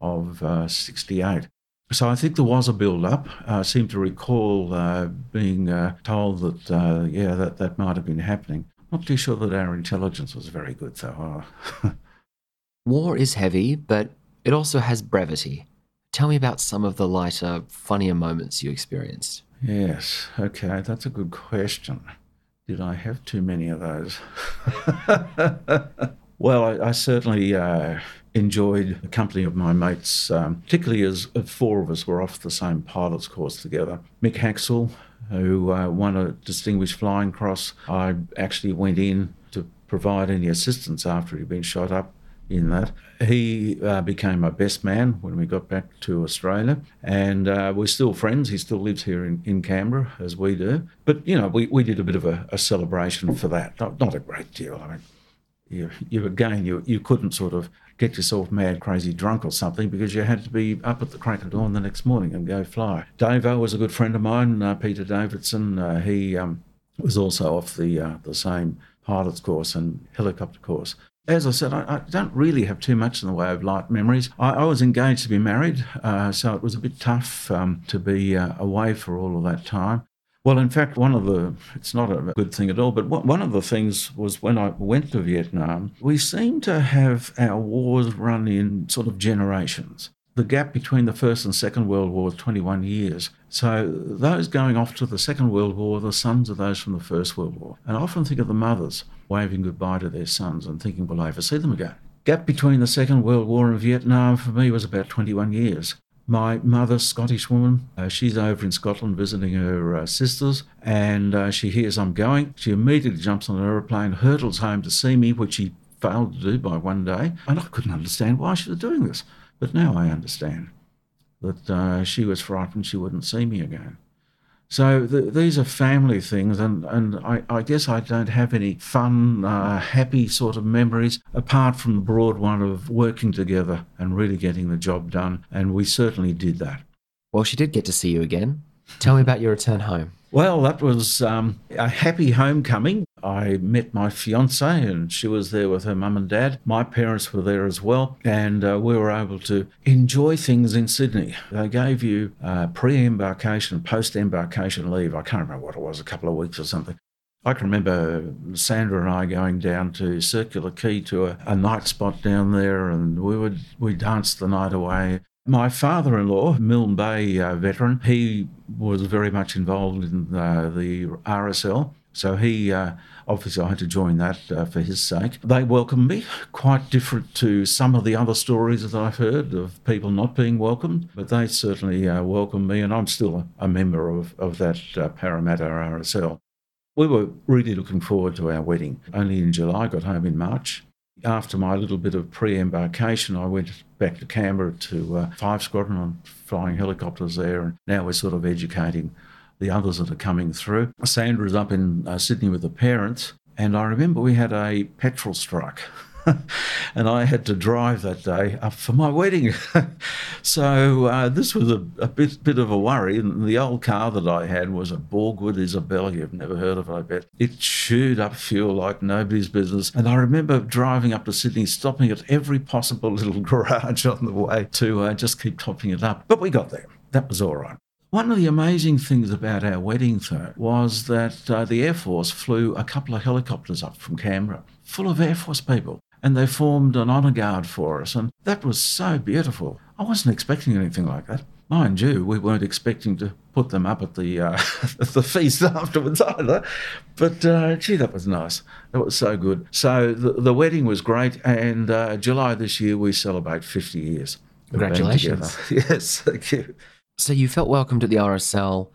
of uh, 68. So I think there was a build-up. I seem to recall uh, being told that, yeah, that, that might have been happening. Not too sure that our intelligence was very good, though. [LAUGHS] War is heavy, but it also has brevity. Tell me about some of the lighter, funnier moments you experienced. Yes, okay, that's a good question. Did I have too many of those? [LAUGHS] well, I, I certainly uh, enjoyed the company of my mates, um, particularly as four of us were off the same pilot's course together. Mick Haxel, who uh, won a Distinguished Flying Cross. I actually went in to provide any assistance after he'd been shot up in that. He uh, became my best man when we got back to Australia, and uh, we're still friends. He still lives here in, in Canberra, as we do. But, you know, we, we did a bit of a, a celebration for that. Not, not a great deal. I mean, you, you again, you, you couldn't sort of get yourself mad, crazy drunk or something because you had to be up at the crack of dawn the next morning and go fly. Davo was a good friend of mine, uh, Peter Davidson. Uh, he um, was also off the uh, the same pilot's course and helicopter course. As I said, I, I, don't really have too much in the way of light memories. I, I was engaged to be married, uh, so it was a bit tough um, to be uh, away for all of that time. Well, in fact, one of the, it's not a good thing at all, but one of the things was when I went to Vietnam, we seem to have our wars run in sort of generations. The gap between the First and Second World War is 21 years. So those going off to the Second World War, the sons of those from the First World War. And I often think of the mothers waving goodbye to their sons and thinking we'll never see them again. Gap between the Second World War and Vietnam for me was about 21 years. My mother, Scottish woman, uh, she's over in Scotland visiting her uh, sisters, and uh, she hears I'm going. She immediately jumps on an aeroplane, hurtles home to see me, which she failed to do by one day. And I couldn't understand why she was doing this. But now I understand that uh, she was frightened she wouldn't see me again. So the, these are family things, and, and I, I, guess I don't have any fun, uh, happy sort of memories apart from the broad one of working together and really getting the job done. And we certainly did that. Well, she did get to see you again. Tell me about your return home. Well, that was um, a happy homecoming. I met my fiance, and she was there with her mum and dad. My parents were there as well, and uh, we were able to enjoy things in Sydney. They gave you uh, pre embarkation, post embarkation leave. I can't remember what it was, a couple of weeks or something. I can remember Sandra and I going down to Circular Quay to a, a night spot down there, and we would we danced the night away. My father in law, Milne Bay uh, veteran, he was very much involved in uh, the RSL. So he, uh, obviously, I had to join that uh, for his sake. They welcomed me, quite different to some of the other stories that I've heard of people not being welcomed, but they certainly uh, welcomed me, and I'm still a, member of, of that uh, Parramatta RSL. We were really looking forward to our wedding. Only in July, got home in March. After my little bit of pre embarkation, I went back to Canberra to uh, 5 Squadron. Flying helicopters there, and now we're sort of educating the others that are coming through. Sandra's up in uh, Sydney with the parents, and I remember we had a petrol strike. [LAUGHS] [LAUGHS] and I had to drive that day up for my wedding. [LAUGHS] so uh, this was a, a, bit bit of a worry. And the old car that I had was a Borgward Isabella. You've never heard of it, I bet. It chewed up fuel like nobody's business. And I remember driving up to Sydney, stopping at every possible [LAUGHS] little garage on the way to uh, just keep topping it up. But we got there. That was all right. One of the amazing things about our wedding, though, was that uh, the Air Force flew a couple of helicopters up from Canberra, full of Air Force people and they formed an honour guard for us. And that was so beautiful. I wasn't expecting anything like that. Mind you, we weren't expecting to put them up at the uh, at [LAUGHS] the feast [LAUGHS] afterwards either. But uh, gee, that was nice. That was so good. So the, the wedding was great, and uh, July this year we celebrate 50 years. Congratulations! [LAUGHS] Yes, thank you. So you felt welcomed at the RSL.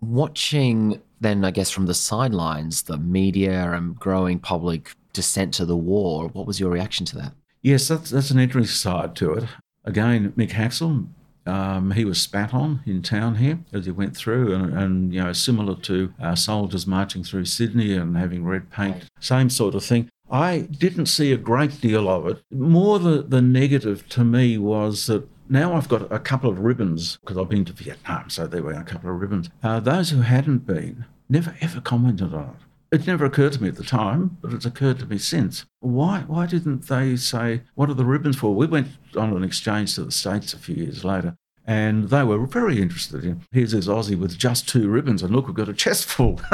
Watching then, I guess, from the sidelines, the media and growing public dissent to the war. What was your reaction to that? Yes, that's, that's an interesting side to it. Again, Mick Haxel, um, he was spat on in town here as he went through, and, and you know, similar to uh, soldiers marching through Sydney and having red paint, same sort of thing. I didn't see a great deal of it. More the, the negative to me was that now I've got a couple of ribbons because I've been to Vietnam, so there were a couple of ribbons. Uh, those who hadn't been never ever commented on it. It never occurred to me at the time, but it's occurred to me since. Why, why didn't they say, what are the ribbons for? We went on an exchange to the States a few years later, and they were very interested in here's this Aussie with just two ribbons, and look, we've got a chest full. [LAUGHS]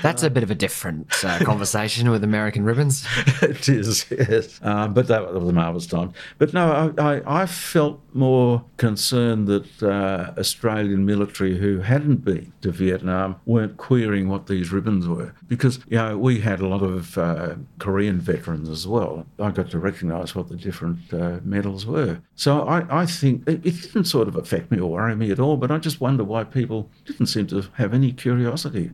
That's a bit of a different uh, [LAUGHS] conversation with American ribbons. it is, yes. Um, but that was a marvellous time. But no, I, I, I felt more concerned that uh, Australian military who hadn't been to Vietnam weren't querying what these ribbons were. Because, you know, we had a lot of uh, Korean veterans as well. I got to recognise what the different uh, medals were. So I, I think it, it didn't sort of affect me or worry me at all, but I just wonder why people didn't seem to have any curiosity.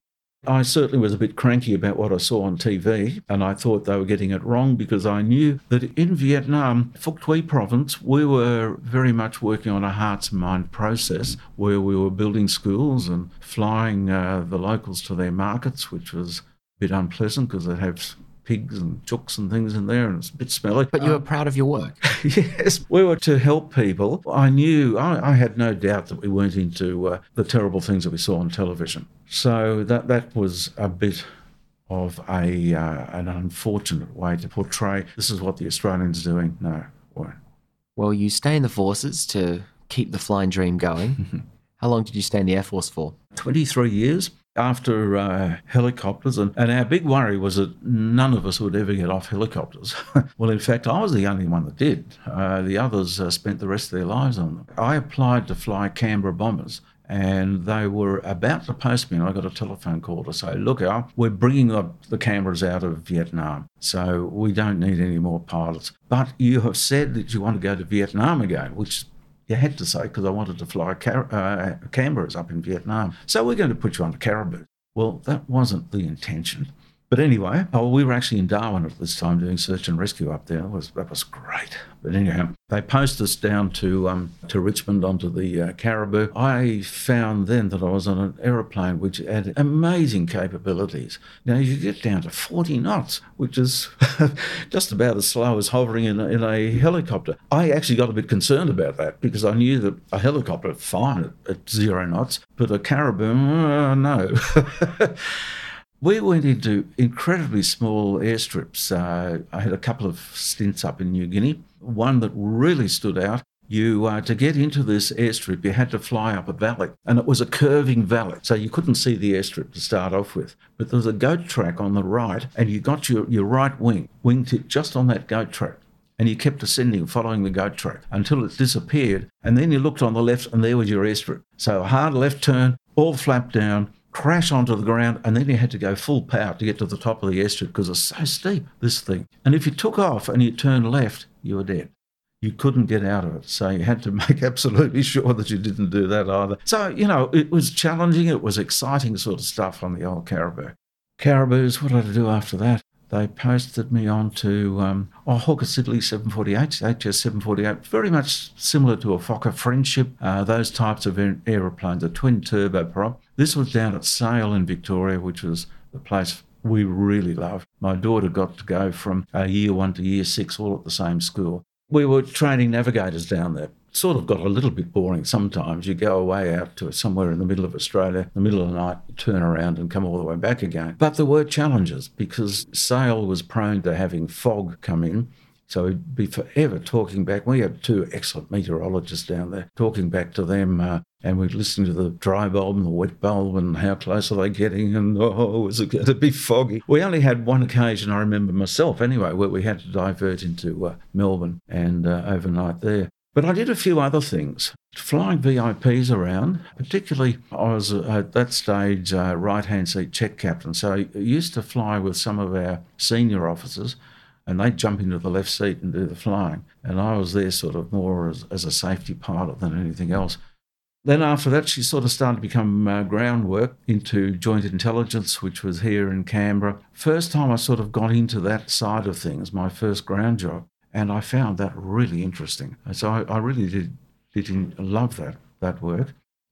I certainly was a bit cranky about what I saw on TV, and I thought they were getting it wrong because I knew that in Vietnam, Phuoc Tuy province, we were very much working on a hearts and mind process where we were building schools and flying uh, the locals to their markets, which was a bit unpleasant because they have pigs and chooks and things in there, and it's a bit smelly. But you were um, proud of your work. [LAUGHS] yes, we were to help people. I knew, I, I had no doubt that we weren't into uh, the terrible things that we saw on television. So that that was a bit of a uh, an unfortunate way to portray this is what the Australians are doing. No, won't. Well, you stay in the forces to keep the flying dream going. [LAUGHS] How long did you stay in the Air Force for? 23 years after uh, helicopters. And, and our big worry was that none of us would ever get off helicopters. [LAUGHS] well, in fact, I was the only one that did. Uh, the others uh, spent the rest of their lives on them. I applied to fly Canberra bombers. And they were about to post me, and I got a telephone call to say, Look, Al, we're bringing the, the Canberras out of Vietnam, so we don't need any more pilots. But you have said that you want to go to Vietnam again, which you had to say, because I wanted to fly car- uh, Canberras up in Vietnam. So we're going to put you on the Caribou. Well, that wasn't the intention. But anyway, oh, we were actually in Darwin at this time doing search and rescue up there. That was, that was great. But anyhow, they posted us down to um, to Richmond onto the uh, Caribou. I found then that I was on an aeroplane which had amazing capabilities. Now you get down to 40 knots, which is [LAUGHS] just about as slow as hovering in a, in a helicopter. I actually got a bit concerned about that because I knew that a helicopter fine at, at zero knots, but a Caribou, uh, no. [LAUGHS] We went into incredibly small airstrips. Uh, I had a couple of stints up in New Guinea. One that really stood out. You uh, to get into this airstrip, you had to fly up a valley, and it was a curving valley, so you couldn't see the airstrip to start off with. But there was a goat track on the right, and you got your, your right wing wingtip just on that goat track and you kept ascending, following the goat track until it disappeared. And then you looked on the left, and there was your airstrip. So hard left turn, all flapped down, crash onto the ground, and then you had to go full power to get to the top of the airstrip because it's so steep, this thing. And if you took off and you turned left, you were dead. You couldn't get out of it. So you had to [LAUGHS] make absolutely sure that you didn't do that either. So, you know, it was challenging, it was exciting sort of stuff on the old Caribou. Caribous, what did I do after that? They posted me on to um, oh, Hawker Siddeley 748, HS 748, very much similar to a Fokker Friendship, uh, those types of aeroplanes, a twin turboprop. This was down at Sale in Victoria, which was the place we really loved. My daughter got to go from uh, year one to year six all at the same school. We were training navigators down there sort of got a little bit boring sometimes. You go away out to somewhere in the middle of Australia, the middle of the night, turn around and come all the way back again. But there were challenges because Sale was prone to having fog come in. So we'd be forever talking back. We had two excellent meteorologists down there, talking back to them, uh, and we'd listen to the dry bulb and the wet bulb and how close are they getting, and oh, is it going to be foggy? We only had one occasion, I remember myself anyway, where we had to divert into uh, Melbourne and uh, overnight there. But I did a few other things. Flying VIPs around, particularly, I was uh, at that stage uh, right hand seat check captain. So I used to fly with some of our senior officers and they'd jump into the left seat and do the flying. And I was there sort of more as, as a safety pilot than anything else. Then after that, she sort of started to become uh, groundwork into joint intelligence, which was here in Canberra. First time I sort of got into that side of things, my first ground job. And I found that really interesting. So I, I really did, did love that, that work.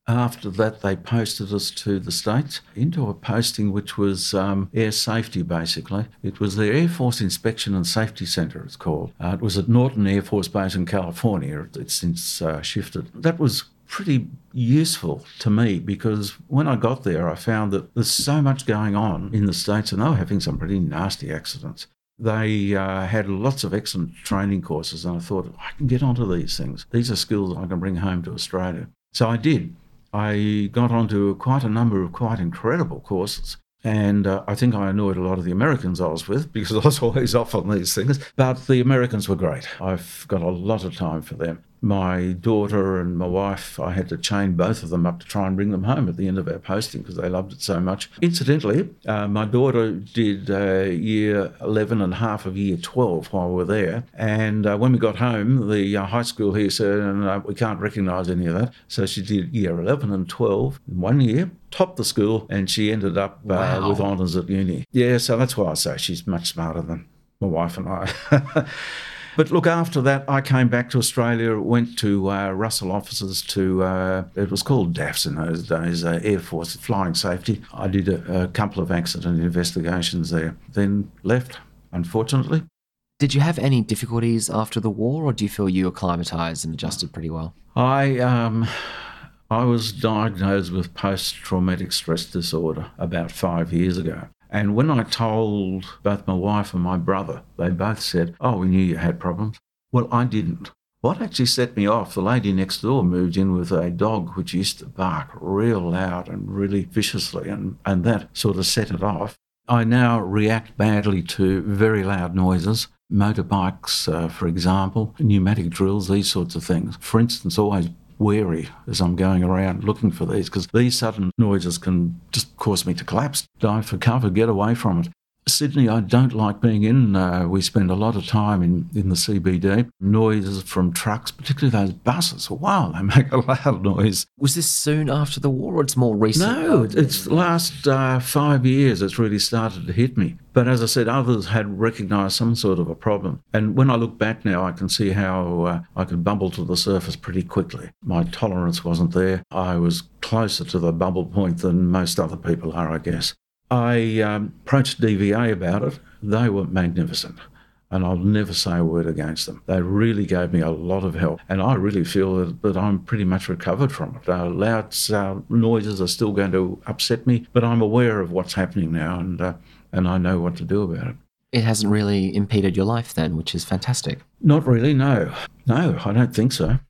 After that, they posted us to the States into a posting which was um, air safety, basically. It was the Air Force Inspection and Safety Center, it's called. Uh, it was at Norton Air Force Base in California. It's since uh, shifted. That was pretty useful to me because when I got there, I found that there's so much going on in the States and they were having some pretty nasty accidents. They uh, had lots of excellent training courses, and I thought, I can get onto these things. These are skills I can bring home to Australia. So I did. I got onto quite a number of quite incredible courses. And uh, I think I annoyed a lot of the Americans I was with [LAUGHS] because I was always off on these things. But the Americans were great. I've got a lot of time for them my daughter and my wife, I had to chain both of them up to try and bring them home at the end of our posting because they loved it so much. Incidentally, uh, my daughter did uh, year 11 and half of year 12 while we were there. And uh, when we got home, the uh, high school here said, uh, we can't recognise any of that. So she did year 11 and 12 in one year, topped the school, and she ended up uh, wow. with honours at uni. Yeah, so that's why I say she's much smarter than my wife and I. [LAUGHS] But look, after that, I came back to Australia, went to uh, Russell offices to, uh, it was called DAFS in those days, uh, Air Force Flying Safety. I did a, a couple of accident investigations there, then left, unfortunately. Did you have any difficulties after the war, or do you feel you acclimatized and adjusted pretty well? I um, I was diagnosed with post traumatic stress disorder about five years ago. And when I told both my wife and my brother, they both said, Oh, we knew you had problems. Well, I didn't. What actually set me off, the lady next door moved in with a dog which used to bark real loud and really viciously, and, and that sort of set it off. I now react badly to very loud noises, motorbikes, uh, for example, pneumatic drills, these sorts of things. For instance, always wary as I'm going around looking for these because these sudden noises can just cause me to collapse, dive for cover, get away from it. Sydney, I don't like being in. Uh, we spend a lot of time in, in the CBD. Noises from trucks, particularly those buses. Wow, they [LAUGHS] make a loud noise. Was this soon after the war or it's more recent? No, it's the last uh, five years it's really started to hit me. But as I said, others had recognised some sort of a problem. And when I look back now, I can see how uh, I could bubble to the surface pretty quickly. My tolerance wasn't there. I was closer to the bubble point than most other people are, I guess. I um, approached DVA about it. They were magnificent. And I'll never say a word against them. They really gave me a lot of help. And I really feel that, that I'm pretty much recovered from it. Uh, loud uh, noises are still going to upset me, but I'm aware of what's happening now and, uh, and I know what to do about it. It hasn't really impeded your life then, which is fantastic. Not really, no. No, I don't think so.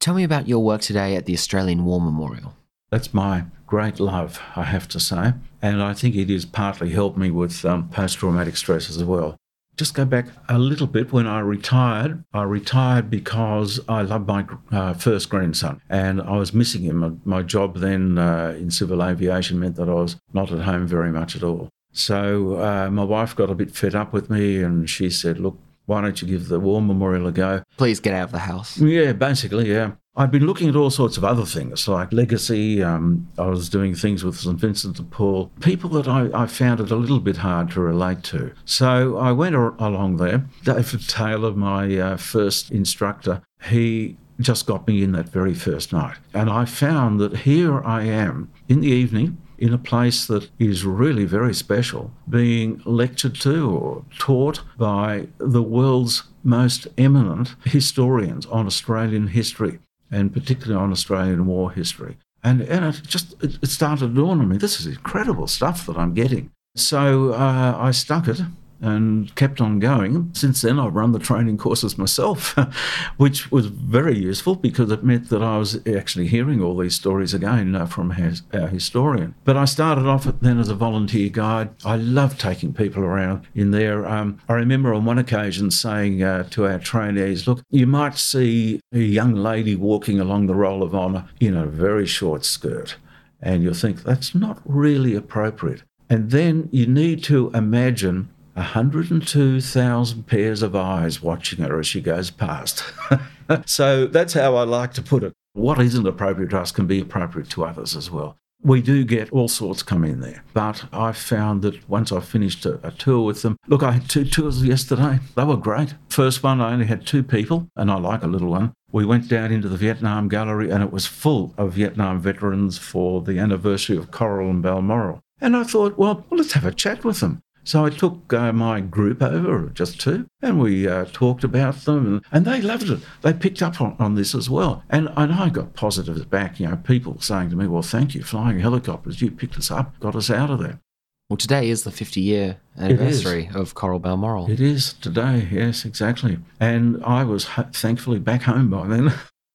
Tell me about your work today at the Australian War Memorial. That's my great love, I have to say. And I think it has partly helped me with um, post traumatic stress as well. Just go back a little bit when I retired. I retired because I loved my uh, first grandson and I was missing him. My job then uh, in civil aviation meant that I was not at home very much at all. So uh, my wife got a bit fed up with me and she said, Look, why don't you give the War Memorial a go? Please get out of the house. Yeah, basically, yeah. I'd been looking at all sorts of other things like legacy. Um, I was doing things with St Vincent de Paul, people that I, I, found it a little bit hard to relate to. So I went along there. David Taylor, my uh, first instructor, he just got me in that very first night. And I found that here I am in the evening in a place that is really very special, being lectured to or taught by the world's most eminent historians on Australian history and particularly on Australian war history. And, and it just it, started to dawn on me this is incredible stuff that I'm getting. So uh, I stuck it and kept on going. Since then, I've run the training courses myself, [LAUGHS] which was very useful because it meant that I was actually hearing all these stories again uh, from our historian. But I started off then as a volunteer guide. I love taking people around in there. Um, I remember on one occasion saying uh, to our trainees, look, you might see a young lady walking along the roll of honour in a very short skirt. And you'll think that's not really appropriate. And then you need to imagine 102,000 pairs of eyes watching her as she goes past. [LAUGHS] so that's how I like to put it. What isn't appropriate to us can be appropriate to others as well. We do get all sorts come in there, but I found that once I finished a, a, tour with them, look, I had two tours yesterday. They were great. First one, I only had two people, and I like a little one. We went down into the Vietnam Gallery, and it was full of Vietnam veterans for the anniversary of Coral and Balmoral. And I thought, well, well, let's have a chat with them. So I took uh, my group over, just two, and we uh, talked about them, and, and, they loved it. They picked up on, on this as well. And, and I got positives back, you know, people saying to me, well, thank you, flying helicopters, you picked us up, got us out of there. Well, today is the 50 year anniversary of Coral Balmoral. It is today, yes, exactly. And I was thankfully back home by then.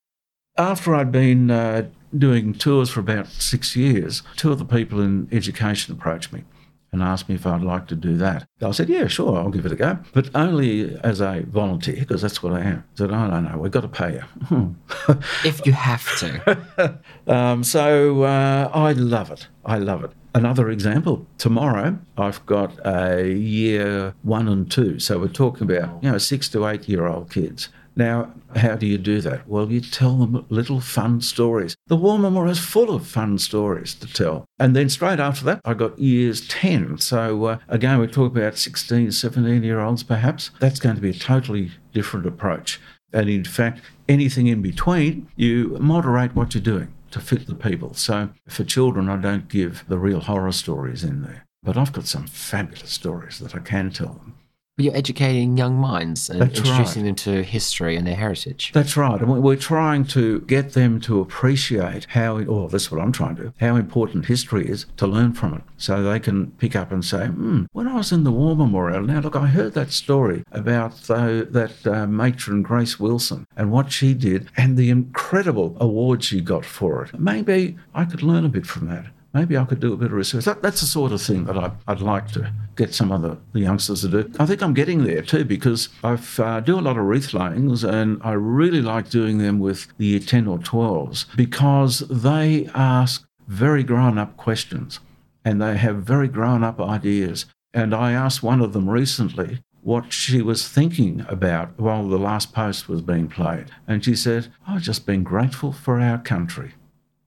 [LAUGHS] After I'd been uh, doing tours for about six years, two of the people in education approached me and asked me if I'd like to do that. I said, yeah, sure, I'll give it a go, but only as a volunteer because that's what I am. I said, oh, no, no, we've got to pay you. [LAUGHS] if you have to. [LAUGHS] um, so uh, I love it. I love it. Another example, tomorrow I've got a year one and two. So we're talking about, you know, six to eight year old kids. Now, how do you do that? Well, you tell them little fun stories. The War Memorial is full of fun stories to tell. And then straight after that, I got years 10. So uh, again, we talk about 16, 17 year olds perhaps. That's going to be a totally different approach. And in fact, anything in between, you moderate what you're doing to fit the people. So for children, I don't give the real horror stories in there. But I've got some fabulous stories that I can tell them. But you're educating young minds and That's introducing right. them to history and their heritage. That's right. And we're trying to get them to appreciate how, oh, that's what I'm trying to do, how important history is to learn from it. So they can pick up and say, hmm, when I was in the War Memorial, now look, I heard that story about the, that uh, matron Grace Wilson and what she did and the incredible award she got for it. Maybe I could learn a bit from that maybe I could do a bit of research. That, that's the sort of thing that I, would like to get some of the, the, youngsters to do. I think I'm getting there too because I uh, do a lot of wreath layings and I really like doing them with the year 10 or 12s because they ask very grown up questions and they have very grown up ideas. And I asked one of them recently what she was thinking about while the last post was being played. And she said, I've just been grateful for our country.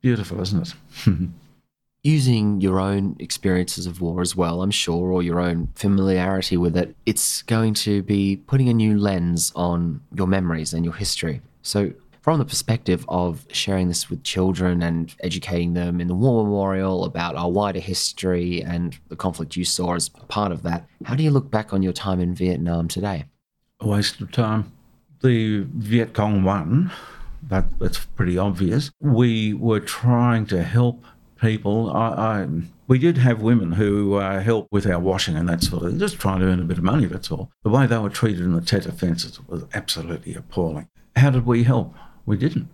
Beautiful, isn't it? [LAUGHS] Using your own experiences of war as well, I'm sure, or your own familiarity with it, it's going to be putting a new lens on your memories and your history. So, from the perspective of sharing this with children and educating them in the War Memorial about our wider history and the conflict you saw as a part of that, how do you look back on your time in Vietnam today? A waste of time. The Viet Cong won, that, that's pretty obvious. We were trying to help people. I, I we did have women who uh, helped with our washing and that sort of thing, just trying to earn a bit of money, that's all. The way they were treated in the Tet Offensive was absolutely appalling. How did we help? We didn't.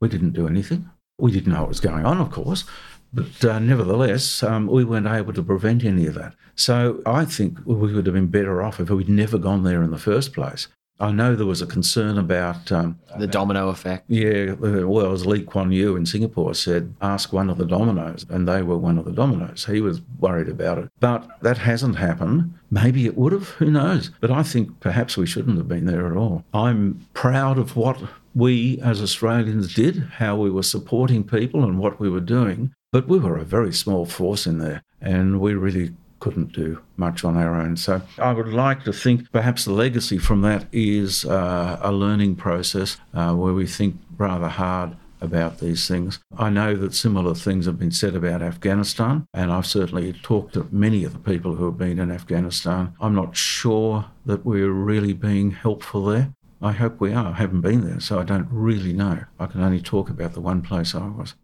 We didn't do anything. We didn't know what was going on, of course, but uh, nevertheless, um, we weren't able to prevent any of that. So I think we would have been better off if we'd never gone there in the first place. I know there was a concern about um, the domino effect. Yeah, well, as Lee Kuan Yew in Singapore said, ask one of the dominoes, and they were one of the dominoes. He was worried about it, but that hasn't happened. Maybe it would have. Who knows? But I think perhaps we shouldn't have been there at all. I'm proud of what we as Australians did, how we were supporting people, and what we were doing. But we were a very small force in there, and we really couldn't do much on our own. So I would like to think perhaps the legacy from that is uh, a learning process uh, where we think rather hard about these things. I know that similar things have been said about Afghanistan, and I've certainly talked to many of the people who have been in Afghanistan. I'm not sure that we're really being helpful there. I hope we are. I haven't been there, so I don't really know. I can only talk about the one place I was.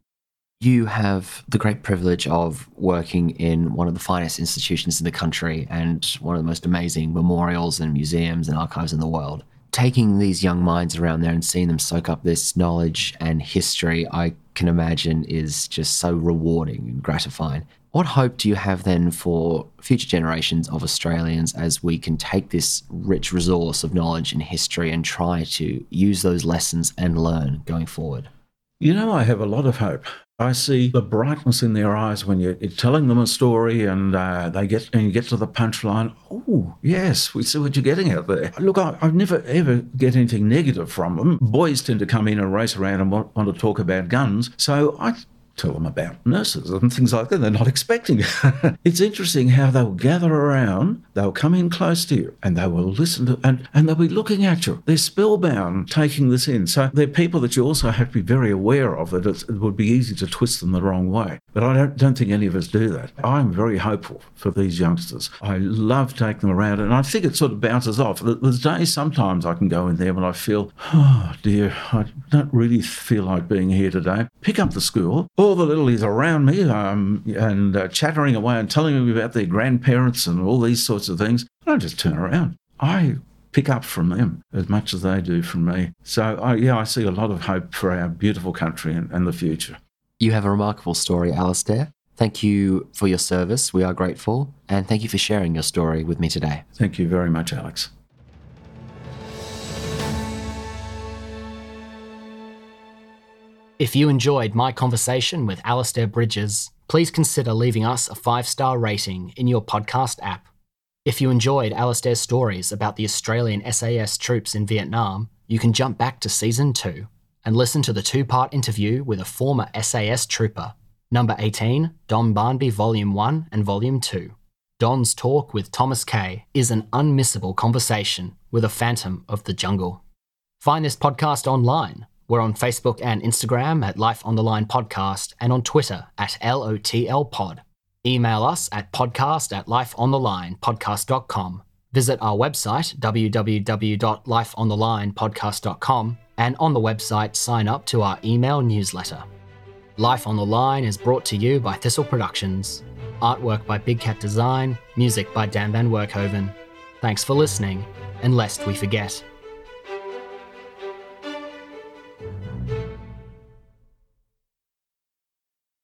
You have the great privilege of working in one of the finest institutions in the country and one of the most amazing memorials and museums and archives in the world. Taking these young minds around there and seeing them soak up this knowledge and history, I can imagine is just so rewarding and gratifying. What hope do you have then for future generations of Australians as we can take this rich resource of knowledge and history and try to use those lessons and learn going forward? You know, I have a lot of hope. I see the brightness in their eyes when you're, telling them a story and uh, they get and you get to the punchline. Oh, yes, we see what you're getting out there. Look, I, I never ever get anything negative from them. Boys tend to come in and race around and want, want to talk about guns, so I tell them about nurses and things like that. They're not expecting it. [LAUGHS] it's interesting how they'll gather around, they'll come in close to you, and they will listen to, and, and they'll be looking at you. They're spellbound taking this in. So they're people that you also have to be very aware of that it would be easy to twist them the wrong way. But I don't, don't think any of us do that. I'm very hopeful for these youngsters. I love taking them around, and I think it sort of bounces off. There's days sometimes I can go in there when I feel, oh dear, I don't really feel like being here today. Pick up the school all the littlies around me um, and uh, chattering away and telling me about their grandparents and all these sorts of things. I don't just turn around. I pick up from them as much as they do from me. So, I, yeah, I see a lot of hope for our beautiful country and, and the future. You have a remarkable story, Alastair. Thank you for your service. We are grateful. And thank you for sharing your story with me today. Thank you very much, Alex. If you enjoyed my conversation with Alastair Bridges, please consider leaving us a five star rating in your podcast app. If you enjoyed Alastair's stories about the Australian SAS troops in Vietnam, you can jump back to season 2 and listen to the two part interview with a former SAS trooper, number 18, Don Barnby Volume 1 and Volume 2. Don's talk with Thomas Kay is an unmissable conversation with a phantom of the jungle. Find this podcast online we're on Facebook and Instagram at Life on the Line Podcast and on Twitter at LOTL Pod. Email us at podcast at lifeonthelinepodcast.com. Visit our website, www.lifeonthelinepodcast.com, and on the website, sign up to our email newsletter. Life on the Line is brought to you by Thistle Productions. Artwork by Big Cat Design, music by Dan Van Werkhoven. Thanks for listening, and lest we forget.